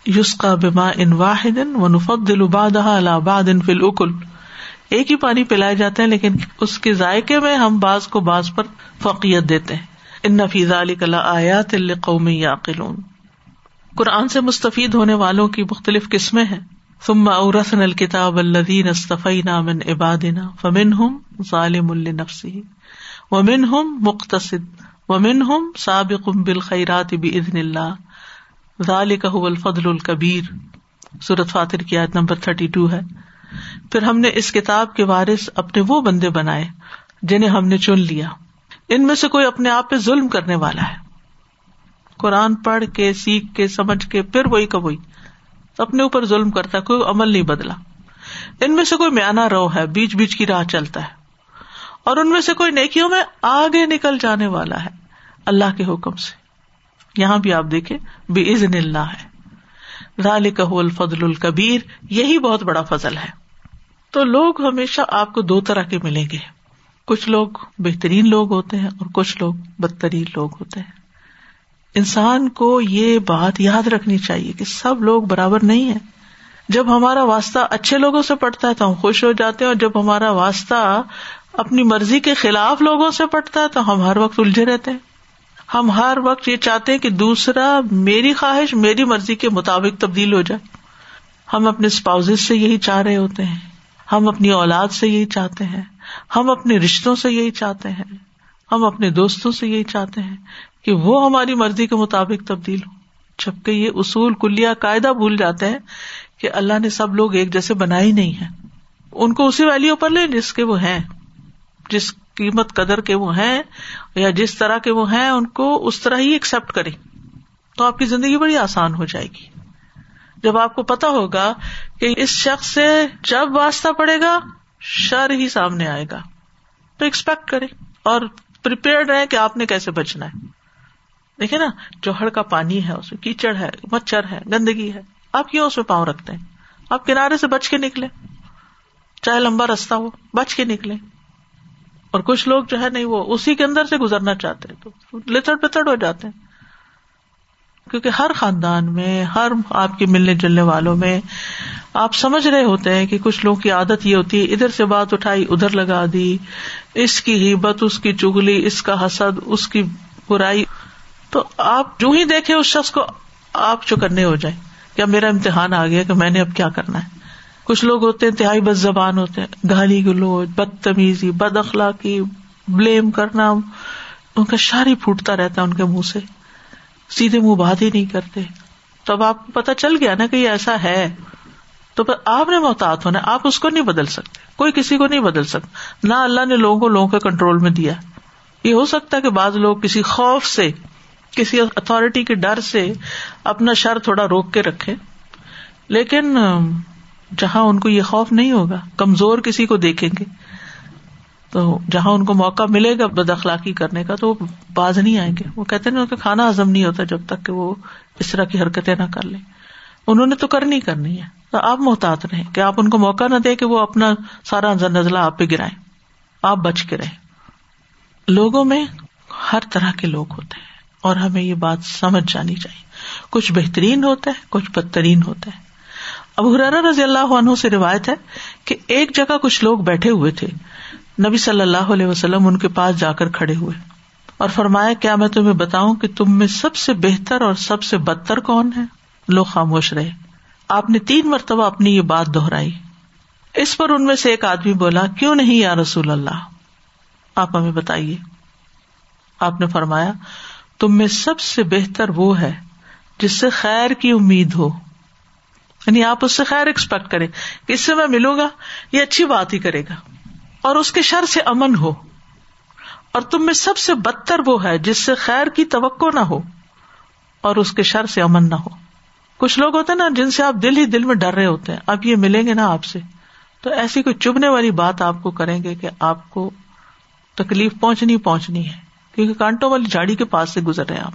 یوس کا بیما ان واحد و نفت دل اباد ان فل اکل ایک ہی پانی پلائے جاتے ہیں لیکن اس کے ذائقے میں ہم بعض کو بعض پر فوقیت دیتے ہیں۔ ان نفیز علی کلا آیات قومی یا قرآن سے مستفید ہونے والوں کی مختلف قسمیں ہیں۔ ثم اورثن الکتاب الذین اصطفینا من عبادنا فمنهم ظالم لنفسه۔ ومن ہم مختصد ومن ہم سابق بالخیرات بزن اللہ۔ ذالک هو الفضل الکبیر سورت فاتر کی آیت نمبر تھرٹی ٹو ہے۔ پھر ہم نے اس کتاب کے وارث اپنے وہ بندے بنائے جنہیں ہم نے چن لیا۔ ان میں سے کوئی اپنے آپ پہ ظلم کرنے والا ہے۔ قرآن پڑھ کے، سیکھ کے، سمجھ کے، پھر وہی کا وہی۔ اپنے اوپر ظلم کرتا ہے، کوئی عمل نہیں بدلا۔ ان میں سے کوئی میانا رو ہے، بیچ بیچ کی راہ چلتا ہے۔ اور ان میں سے کوئی نیکیوں میں آگے نکل جانے والا ہے، اللہ کے حکم سے۔ یہاں بھی آپ دیکھیں بے عزن اللہ ہے۔ الفضل الکبیر یہی بہت بڑا فضل ہے۔ تو لوگ ہمیشہ آپ کو دو طرح کے ملیں گے۔ کچھ لوگ بہترین لوگ ہوتے ہیں اور کچھ لوگ بدترین لوگ ہوتے ہیں۔ انسان کو یہ بات یاد رکھنی چاہیے کہ سب لوگ برابر نہیں ہے جب ہمارا واسطہ اچھے لوگوں سے پڑتا ہے تو ہم خوش ہو جاتے ہیں اور جب ہمارا واسطہ اپنی مرضی کے خلاف لوگوں سے پڑتا ہے تو ہم ہر وقت الجھے رہتے ہیں۔ ہم ہر وقت یہ چاہتے ہیں کہ دوسرا میری خواہش میری مرضی کے مطابق تبدیل ہو جائے۔ ہم اپنے اسپاؤز سے یہی چاہ رہے ہوتے ہیں۔ ہم اپنی اولاد سے یہی چاہتے ہیں۔ ہم اپنے رشتوں سے یہی چاہتے ہیں۔ ہم اپنے دوستوں سے یہی چاہتے ہیں کہ وہ ہماری مرضی کے مطابق تبدیل ہو جبکہ یہ اصول کلیا قاعدہ بھول جاتے ہیں کہ اللہ نے سب لوگ ایک جیسے بنا ہی نہیں ہے ان کو اسی ویلو پر لیں جس کے وہ ہیں۔ جس قیمت قدر کے وہ ہیں یا جس طرح کے وہ ہیں، ان کو اس طرح ہی ایکسپٹ کرے تو آپ کی زندگی بڑی آسان ہو جائے گی۔ جب آپ کو پتا ہوگا کہ اس شخص سے جب واسطہ پڑے گا شر ہی سامنے آئے گا۔ تو ایکسپیکٹ کرے اور رہے کہ آپ نے کیسے بچنا ہے۔ دیکھے نا، جوہر کا پانی ہے، اس میں کیچڑ ہے، مچھر ہے، گندگی ہے۔ آپ کیوں اس میں پاؤں رکھتے ہیں؟ آپ کنارے سے بچ کے نکلے چاہے لمبا رستہ ہو، بچ کے نکلے اور کچھ لوگ جو ہے، نہیں، وہ اسی کے اندر سے گزرنا چاہتے ہیں، تو لچڑ پتڑ ہو جاتے ہیں۔ کیونکہ ہر خاندان میں، ہر آپ کے ملنے جلنے والوں میں آپ سمجھ رہے ہوتے ہیں کہ کچھ لوگوں کی عادت یہ ہوتی ہے، ادھر سے بات اٹھائی، ادھر لگا دی، اس کی ہبت اس کی چگلی، اس کا حسد، اس کی برائی۔ تو آپ جو ہی دیکھے اس شخص کو، آپ جو کرنے ہو جائیں، کیا میرا امتحان آ گیا کہ میں نے اب کیا کرنا ہے؟ کچھ لوگ ہوتے ہیں انتہائی بد زبان ہوتے ہیں، گالی گلوچ، بدتمیزی، بد اخلاقی بلیم کرنا، ان کا شاری پھوٹتا رہتا ہے ان کے منہ سے۔ سیدھے منہ بات ہی نہیں کرتے۔ تو اب آپ کو پتا چل گیا نا کہ یہ ایسا ہے۔ تو آپ نے محتاط ہونا، آپ اس کو نہیں بدل سکتے۔ کوئی کسی کو نہیں بدل سکتا۔ نہ اللہ نے لوگوں کو لوگوں کے کنٹرول میں دیا۔ یہ ہو سکتا ہے کہ بعض لوگ کسی خوف سے، کسی اتارٹی کے ڈر سے اپنا شر تھوڑا روک کے رکھے لیکن، جہاں ان کو یہ خوف نہیں ہوگا، کمزور کسی کو دیکھیں گے۔ تو جہاں ان کو موقع ملے گا بد اخلاقی کرنے کا تو وہ باز نہیں آئیں گے۔ وہ کہتے نا کہ کھانا ہزم نہیں ہوتا جب تک کہ وہ اس طرح کی حرکتیں نہ کر لیں۔ انہوں نے تو کرنی کرنی ہے۔ تو آپ محتاط رہیں کہ آپ ان کو موقع نہ دے کہ وہ اپنا سارا نزلہ آپ پہ گرائیں۔ آپ بچ کے رہیں۔ لوگوں میں ہر طرح کے لوگ ہوتے ہیں اور ہمیں یہ بات سمجھ جانی چاہیے۔ کچھ بہترین ہوتا ہے، کچھ بدترین ہوتا ہے۔ اب حرارا رضی اللہ عنہ سے روایت ہے کہ ایک جگہ کچھ لوگ بیٹھے ہوئے تھے۔ نبی صلی اللہ علیہ وسلم ان کے پاس جا کر کھڑے ہوئے اور فرمایا، کیا میں تمہیں بتاؤں کہ تم میں سب سے بہتر اور سب سے بدتر کون ہے؟ لوگ خاموش رہے۔ آپ نے تین مرتبہ اپنی یہ بات دہرائی۔ اس پر ان میں سے ایک آدمی بولا، کیوں نہیں یا رسول اللہ؟ آپ ہمیں بتائیے۔ آپ نے فرمایا، تم میں سب سے بہتر وہ ہے جس سے خیر کی امید ہو۔ یعنی آپ اس سے خیر ایکسپیکٹ کریں کہ اس سے میں ملوں گا، یہ اچھی بات ہی کرے گا۔ اور اس کے شر سے امن ہو۔ اور تم میں سب سے بدتر وہ ہے جس سے خیر کی توقع نہ ہو اور اس کے شر سے امن نہ ہو۔ کچھ لوگ ہوتے ہیں نا جن سے آپ دل ہی دل میں ڈر رہے ہوتے ہیں، اب یہ ملیں گے نا آپ سے۔ تو ایسی کوئی چبنے والی بات آپ کو کریں گے کہ آپ کو تکلیف پہنچنی پہنچنی ہے، کیونکہ کانٹوں والی جاڑی کے پاس سے گزر رہے ہیں آپ۔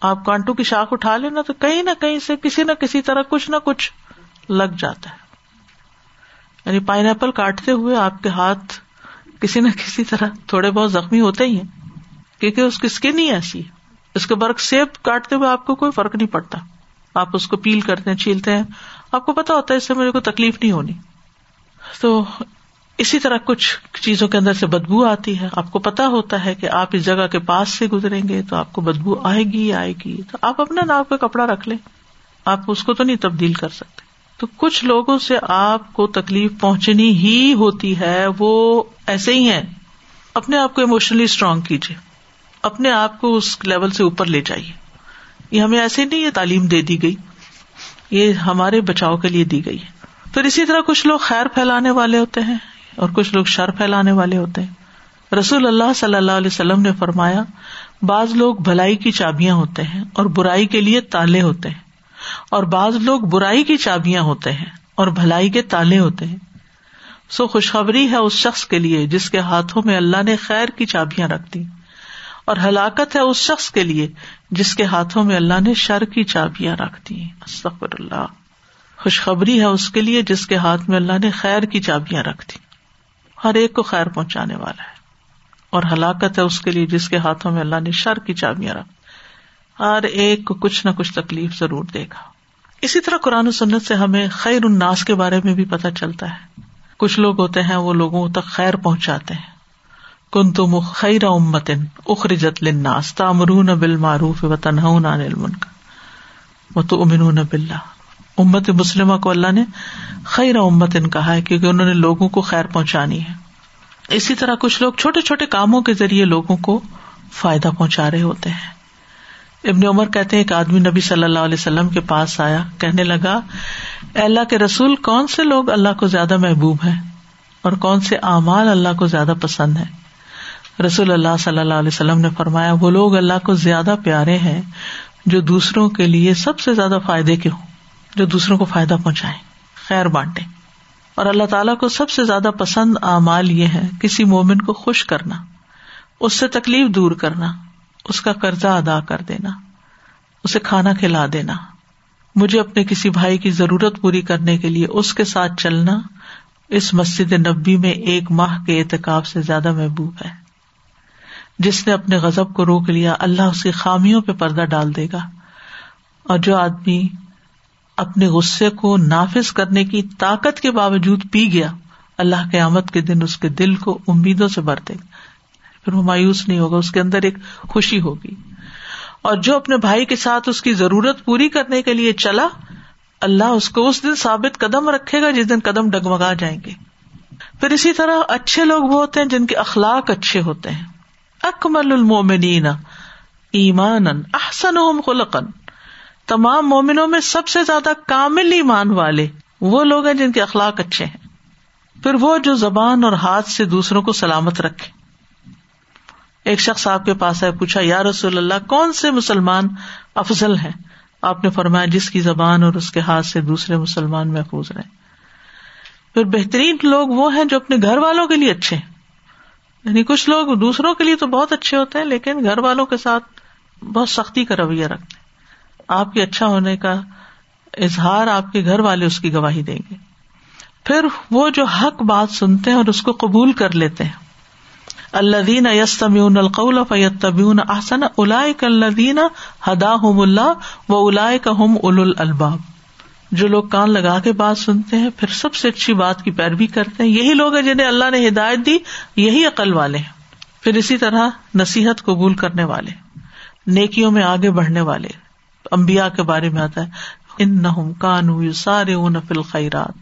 آپ کانٹوں کی شاخ اٹھا لینا تو کہیں نہ کہیں سے کسی نہ کسی طرح کچھ نہ کچھ لگ جاتا ہے۔ یعنی پائن ایپل کاٹتے ہوئے آپ کے ہاتھ کسی نہ کسی طرح تھوڑے بہت زخمی ہوتے ہی ہیں، کیونکہ اس کی اسکن ہی ایسی اس کے برق سیب کاٹتے ہوئے آپ کو کوئی فرق نہیں پڑتا۔ آپ اس کو پیل کرتے ہیں، چھیلتے ہیں۔ آپ کو پتا ہوتا ہے اس سے مجھے کوئی تکلیف نہیں ہونی۔ تو اسی طرح کچھ چیزوں کے اندر سے بدبو آتی ہے۔ آپ کو پتا ہوتا ہے کہ آپ اس جگہ کے پاس سے گزریں گے تو آپ کو بدبو آئے گی آئے گی۔ تو آپ اپنا ناؤ کا کپڑا رکھ لیں۔ آپ اس کو تو نہیں تبدیل کر سکتے۔ تو کچھ لوگوں سے آپ کو تکلیف پہنچنی ہی ہوتی ہے، وہ ایسے ہی ہیں۔ اپنے آپ کو اموشنلی اسٹرانگ کیجیے۔ اپنے آپ کو اس لیول سے اوپر لے جائیے۔ یہ ہمیں ایسے نہیں یہ تعلیم دے دی گئی۔ یہ ہمارے بچاؤ کے لیے دی گئی ہے۔ پھر اسی طرح کچھ لوگ خیر پھیلانے والے ہوتے ہیں اور کچھ لوگ شر پھیلانے والے ہوتے ہیں۔ رسول اللہ صلی اللہ علیہ وسلم نے فرمایا، بعض لوگ بھلائی کی چابیاں ہوتے ہیں اور برائی کے لیے تالے ہوتے ہیں۔ اور بعض لوگ برائی کی چابیاں ہوتے ہیں اور بھلائی کے تالے ہوتے ہیں۔ سو خوشخبری ہے اس شخص کے لیے جس کے ہاتھوں میں اللہ نے خیر کی چابیاں رکھ دی اور ہلاکت ہے اس شخص کے لیے جس کے ہاتھوں میں اللہ نے شر کی چابیاں رکھ دی اللہ خوشخبری ہے اس کے لیے جس کے ہاتھ میں اللہ نے خیر کی چابیاں رکھ دی ہر ایک کو خیر پہنچانے والا ہے۔ اور ہلاکت ہے اس کے لیے جس کے ہاتھوں میں اللہ نے شر کی چابیاں رکھ ہر ایک کو کچھ نہ کچھ تکلیف ضرور دے گا۔ اسی طرح قرآن و سنت سے ہمیں خیر الناس کے بارے میں بھی پتہ چلتا ہے۔ کچھ لوگ ہوتے ہیں وہ لوگوں تک خیر پہنچاتے ہیں۔ کن تم خیر امتن اخرجت لناس تامرون بال معروف و کا وہ تو امن بلّہ امت مسلمہ کو اللہ نے خیر امتن کہا ہے کیونکہ انہوں نے لوگوں کو خیر پہنچانی ہے۔ اسی طرح کچھ لوگ چھوٹے چھوٹے کاموں کے ذریعے لوگوں کو فائدہ پہنچا رہے ہوتے ہیں۔ ابن عمر کہتے ایک آدمی نبی صلی اللہ علیہ وسلم کے پاس آیا، کہنے لگا اللہ کے رسول، کون سے لوگ اللہ کو زیادہ محبوب ہیں؟ اور کون سے اعمال اللہ کو زیادہ پسند ہے رسول اللہ صلی اللہ علیہ وسلم نے فرمایا، وہ لوگ اللہ کو زیادہ پیارے ہیں جو دوسروں کے لیے سب سے زیادہ فائدے کے ہوں، جو دوسروں کو فائدہ پہنچائے خیر بانٹے اور اللہ تعالیٰ کو سب سے زیادہ پسند اعمال یہ ہے کسی مومن کو خوش کرنا، اس سے تکلیف دور کرنا۔ اس کا قرضہ ادا کر دینا، اسے کھانا کھلا دینا۔ مجھے اپنے کسی بھائی کی ضرورت پوری کرنے کے لیے اس کے ساتھ چلنا اس مسجد نبی میں ایک ماہ کے اعتکاب سے زیادہ محبوب ہے۔ جس نے اپنے غزب کو روک لیا، اللہ اس کی خامیوں پہ پردہ ڈال دے گا۔ اور جو آدمی اپنے غصے کو نافذ کرنے کی طاقت کے باوجود پی گیا، اللہ کے آمد کے دن اس کے دل کو امیدوں سے بھر دے گا۔ پھر وہ مایوس نہیں ہوگا، اس کے اندر ایک خوشی ہوگی۔ اور جو اپنے بھائی کے ساتھ اس کی ضرورت پوری کرنے کے لیے چلا، اللہ اس کو اس دن ثابت قدم رکھے گا جس دن قدم ڈگمگا جائیں گے۔ پھر اسی طرح اچھے لوگ وہ ہوتے ہیں جن کے اخلاق اچھے ہوتے ہیں۔ اکمل المومنین ایمان احسن خلقن تمام مومنوں میں سب سے زیادہ کامل ایمان والے وہ لوگ ہیں جن کے اخلاق اچھے ہیں۔ پھر وہ جو زبان اور ہاتھ سے دوسروں کو سلامت رکھے۔ ایک شخص آپ کے پاس ہے پوچھا، یا رسول اللہ، کون سے مسلمان افضل ہیں؟ آپ نے فرمایا، جس کی زبان اور اس کے ہاتھ سے دوسرے مسلمان محفوظ رہے پھر بہترین لوگ وہ ہیں جو اپنے گھر والوں کے لیے اچھے ہیں۔ یعنی کچھ لوگ دوسروں کے لیے تو بہت اچھے ہوتے ہیں، لیکن گھر والوں کے ساتھ بہت سختی کا رویہ رکھتے ہیں۔ آپ کے اچھا ہونے کا اظہار آپ کے گھر والے اس کی گواہی دیں گے۔ پھر وہ جو حق بات سنتے ہیں اور اس کو قبول کر لیتے ہیں اللہ دین القول فیت طبیون احسن الادین ہدا ہم اللہ و الا ہم اول الباب جو لوگ کان لگا کے بات سنتے ہیں، پھر سب سے اچھی بات کی پیروی کرتے ہیں۔ یہی لوگ ہیں جنہیں اللہ نے ہدایت دی، یہی عقل والے ہیں۔ پھر اسی طرح نصیحت قبول کرنے والے، نیکیوں میں آگے بڑھنے والے۔ امبیا کے بارے میں آتا ہے ان نہ کانو سارے اون فل خیرات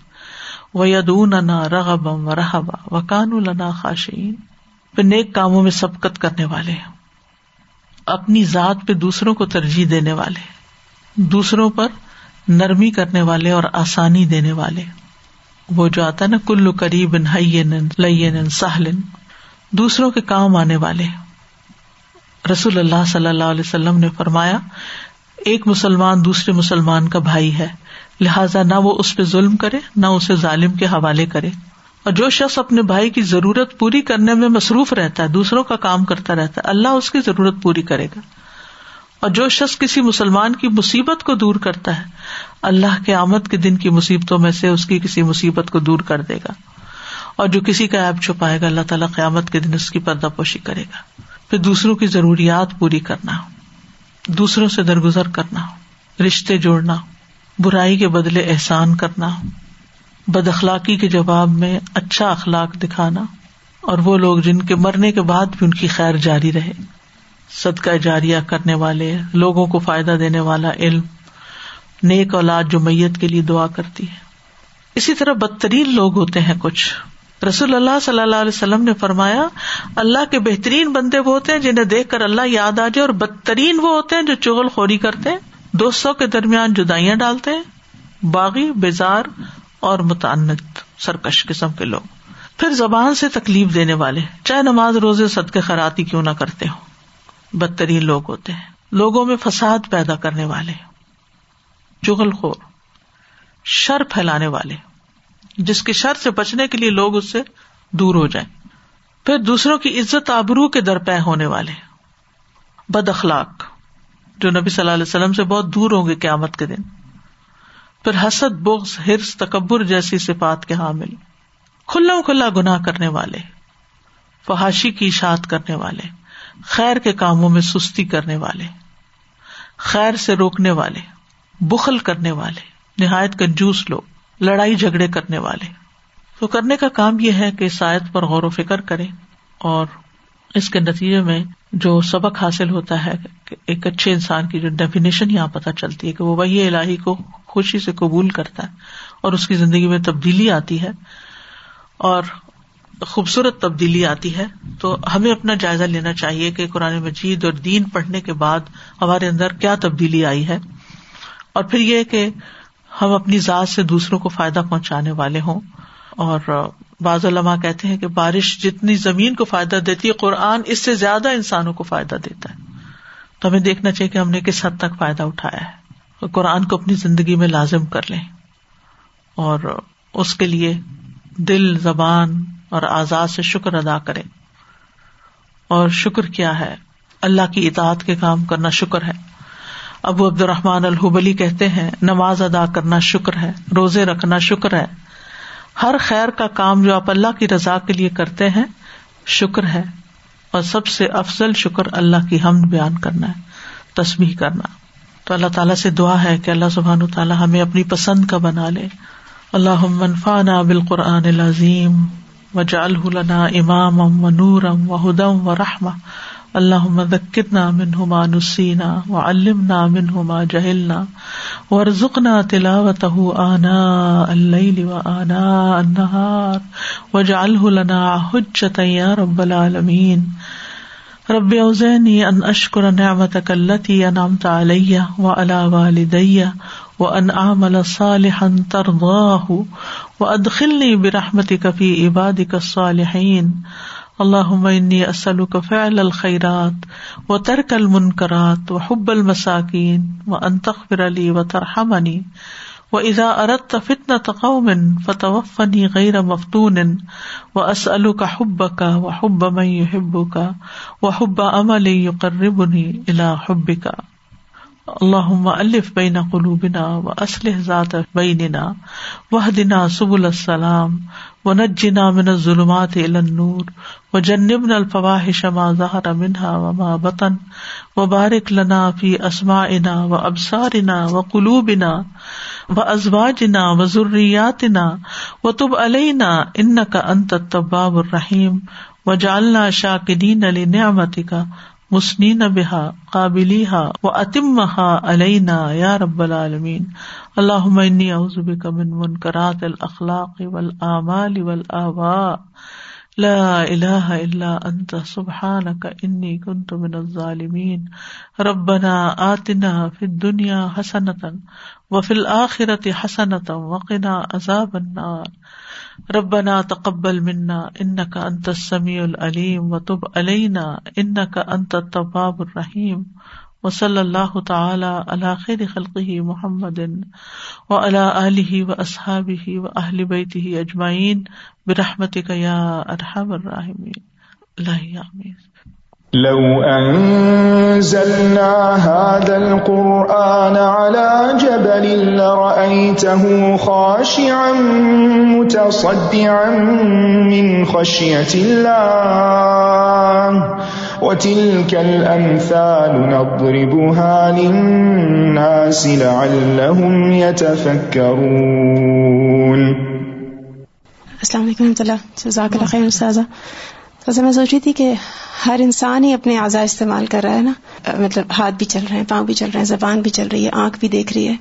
و یدون رغبم و رحبا و کانو لنا خاشین پھر نیک کاموں میں سبقت کرنے والے اپنی ذات پہ دوسروں کو ترجیح دینے والے دوسروں پر نرمی کرنے والے اور آسانی دینے والے وہ جو آتا نا، کلو قریب لین، سہلن، دوسروں کے کام آنے والے رسول اللہ صلی اللہ علیہ وسلم نے فرمایا، ایک مسلمان دوسرے مسلمان کا بھائی ہے، لہذا نہ وہ اس پہ ظلم کرے، نہ اسے ظالم کے حوالے کرے۔ اور جو شخص اپنے بھائی کی ضرورت پوری کرنے میں مصروف رہتا ہے، دوسروں کا کام کرتا رہتا ہے، اللہ اس کی ضرورت پوری کرے گا۔ اور جو شخص کسی مسلمان کی مصیبت کو دور کرتا ہے، اللہ کے آمد کے دن کی مصیبتوں میں سے اس کی کسی مصیبت کو دور کر دے گا۔ اور جو کسی کا ایپ چھپائے گا، اللہ تعالیٰ قیامت کے دن اس کی پردہ پوشی کرے گا۔ پھر دوسروں کی ضروریات پوری کرنا، دوسروں سے درگزر کرنا، رشتے جوڑنا، برائی کے بدلے احسان کرنا بد اخلاقی کے جواب میں اچھا اخلاق دکھانا اور وہ لوگ جن کے مرنے کے بعد بھی ان کی خیر جاری رہے۔ صدقہ جاریہ کرنے والے، لوگوں کو فائدہ دینے والا علم، نیک اولاد جو میت کے لیے دعا کرتی ہے۔ اسی طرح بدترین لوگ ہوتے ہیں کچھ۔ رسول اللہ صلی اللہ علیہ وسلم نے فرمایا، اللہ کے بہترین بندے وہ ہوتے ہیں جنہیں دیکھ کر اللہ یاد آ جائے اور بدترین وہ ہوتے ہیں جو چغل خوری کرتے ہیں۔ دوستوں کے درمیان جدائیاں ڈالتے ہیں، باغی بیزار اور متعنت، سرکش قسم کے لوگ۔ پھر زبان سے تکلیف دینے والے، چاہے نماز، روزے، صدقے خراتی کیوں نہ کرتے ہوں۔ بدترین لوگ ہوتے ہیں۔ لوگوں میں فساد پیدا کرنے والے۔ جغل خور، شر پھیلانے والے۔ جس کے شر سے بچنے کے لیے لوگ اس سے دور ہو جائیں۔ پھر دوسروں کی عزت آبرو کے درپے ہونے والے۔ بد اخلاق، جو نبی صلی اللہ علیہ وسلم سے بہت دور ہوں گے قیامت کے دن۔ پھر حسد، بغض ہرس تکبر جیسی صفات کے حامل، کھلا کھلا گنا کرنے والے، فحاشی کی اشاعت کرنے والے، خیر کے کاموں میں سستی کرنے والے، خیر سے روکنے والے، بخل کرنے والے، نہایت کنجوس لوگ، لڑائی جھگڑے کرنے والے۔ تو کرنے کا کام یہ ہے کہ شاید پر غور و فکر کرے اور اس کے نتیجے میں جو سبق حاصل ہوتا ہے کہ ایک اچھے انسان کی جو ڈیفینیشن یہاں پتہ چلتی ہے کہ وہ وہی الہی کو خوشی سے قبول کرتا ہے اور اس کی زندگی میں تبدیلی آتی ہے اور خوبصورت تبدیلی آتی ہے، تو ہمیں اپنا جائزہ لینا چاہیے کہ قرآن مجید اور دین پڑھنے کے بعد ہمارے اندر کیا تبدیلی آئی ہے۔ اور پھر یہ کہ ہم اپنی ذات سے دوسروں کو فائدہ پہنچانے والے ہوں۔ اور بعض علماء کہتے ہیں کہ بارش جتنی زمین کو فائدہ دیتی ہے، قرآن اس سے زیادہ انسانوں کو فائدہ دیتا ہے۔ تو ہمیں دیکھنا چاہیے کہ ہم نے کس حد تک فائدہ اٹھایا ہے۔ قرآن کو اپنی زندگی میں لازم کر لیں اور اس کے لیے دل، زبان اور آزاد سے شکر ادا کرے اور شکر کیا ہے؟ اللہ کی اطاعت کے کام کرنا شکر ہے۔ ابو عبد الرحمان الحبلی کہتے ہیں، نماز ادا کرنا شکر ہے، روزے رکھنا شکر ہے۔ ہر خیر کا کام جو آپ اللہ کی رضا کے لیے کرتے ہیں، شکر ہے۔ اور سب سے افضل شکر اللہ کی ہم بیان کرنا ہے تصویر کرنا۔ تو اللہ تعالیٰ سے دعا ہے کہ اللہ سبحان تعالیٰ ہمیں اپنی پسند کا بنا لے۔ اللہ منفانا بالقرآن العظیم و جالنا امام و نورم و ہدم و رحم اللہ ذکرنا منہما نسینا و علمنا منہما جہلنا۔ ورزقنا تلاوته آناء الليل وآناء النهار واجعله لنا حجة يا رب العالمين رب اوزینی ان اشکر نعمتك التي انعمت علي وعلى والدي وان اعمل صالحا ترضاه وادخلني برحمتك في عبادك الصالحين اللہ انی اسلک فعل الخیرات و ترک المنکرات و حب المساکین و انتخر علی و ترحمنی ارت اذا اردت فتنة قوم فتوفنی غیر مفتون و اسلو کا حب کا و حب میں من کا و حب عمل یقربنی الا حب کا اللہ الف بین قلوبنا و اسلح ذات بیننا وحدنا سبل السلام و نجنا من الظلمات الى النور و جنبنا الفواحش ما ظهر منها وما بطن و بارک لنا فی اسماعنا و ابصارنا و قلوبنا و ازواجنا و انت التواب الرحیم و جعلنا شاکرین لنعمتک مسنین بحا قابلی ہا و اتم ہا علینا یا رب العالمین۔ اللہ انی اعوذ بک من منکرات الاخلاق والآمال والآباء لا الہ الا انت، سبحانک انی کنت من الظالمین۔ ربنا آتنا فی الدنیا حسنتا وفی الآخرة حسنتا وقنا عذاب النار۔ ربنا تقبل منا ان کا انت سمیع العلیم و تب علینا ان کا انت طباب الرحیم و صلی اللہ تعالی علی خیر خلقه محمد و علی علیہ و اصحابہ و اہل بیتہ اجمعین برحمتک یا ارحم الراحمین. اللہ آمین. لو أنزلنا هذا القرآن على جبل لرأيته خاشعا متصدعا من خشية الله وتلك الأمثال نضربها للناس لعلهم يتفكرون. السلام علیکم و رحمۃ اللہ. جزاک اللہ خیر، استاذہ. تو میں سوچ رہی تھی کہ ہر انسان ہی اپنے اعضاء استعمال کر رہا ہے نا۔ مطلب ہاتھ بھی چل رہے ہیں، پاؤں بھی چل رہے ہیں، زبان بھی چل رہی ہے، آنکھ بھی دیکھ رہی ہے۔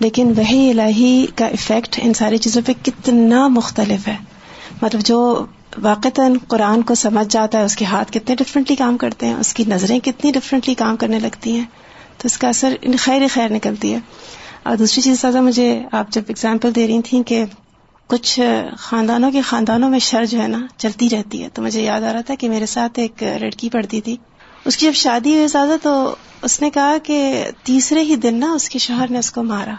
لیکن وہی الہی کا افیکٹ ان ساری چیزوں پہ کتنا مختلف ہے۔ مطلب جو واقعتاً قرآن کو سمجھ جاتا ہے، اس کے ہاتھ کتنے ڈفرینٹلی کام کرتے ہیں، اس کی نظریں کتنی ڈفرینٹلی کام کرنے لگتی ہیں۔ تو اس کا اثر خیر خیر نکلتی ہے۔ اور دوسری چیز سازا، مجھے آپ جب اگزامپل دے رہی تھیں کہ کچھ خاندانوں کے خاندانوں میں شر جو ہے نا چلتی رہتی ہے۔ تو مجھے یاد آ رہا تھا کہ میرے ساتھ ایک لڑکی پڑھتی تھی۔ اس کی جب شادی ہوئی زیادہ تو اس نے کہا کہ تیسرے ہی دن نا اس کے شوہر نے اس کو مارا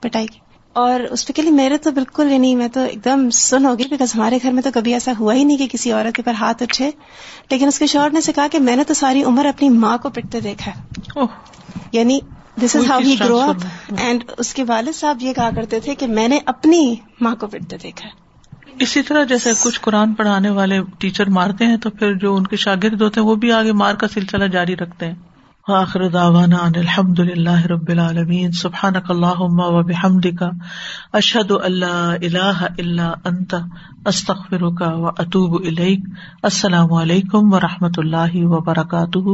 پٹائی کی۔ اور اس پہ کہ میرے تو بالکل ہی نہیں میں تو ایک دم سن ہوگی بیکاز ہمارے گھر میں تو کبھی ایسا ہوا ہی نہیں کہ کسی عورت کے پر ہاتھ اٹھے۔ لیکن اس کے شوہر نے سے کہا کہ میں نے تو ساری عمر اپنی ماں کو پٹتے دیکھا ہے۔ یعنی دس is how he grow up and اس کے والد صاحب یہ کہا کرتے تھے کہ میں نے اپنی ماں کو پٹتے دیکھا اسی طرح جیسے کچھ قرآن پڑھانے والے ٹیچر مارتے ہیں تو پھر جو ان کے شاگرد ہوتے ہیں وہ بھی آگے مار کا سلسلہ جاری رکھتے ہیں آخر داوانا الحمد للہ رب العالمین سبحان اللہ و بحمد کا اشد اللہ اللہ اللہ انت استخر کا و اطوب السلام علیکم و رحمۃ اللہ وبرکاتہ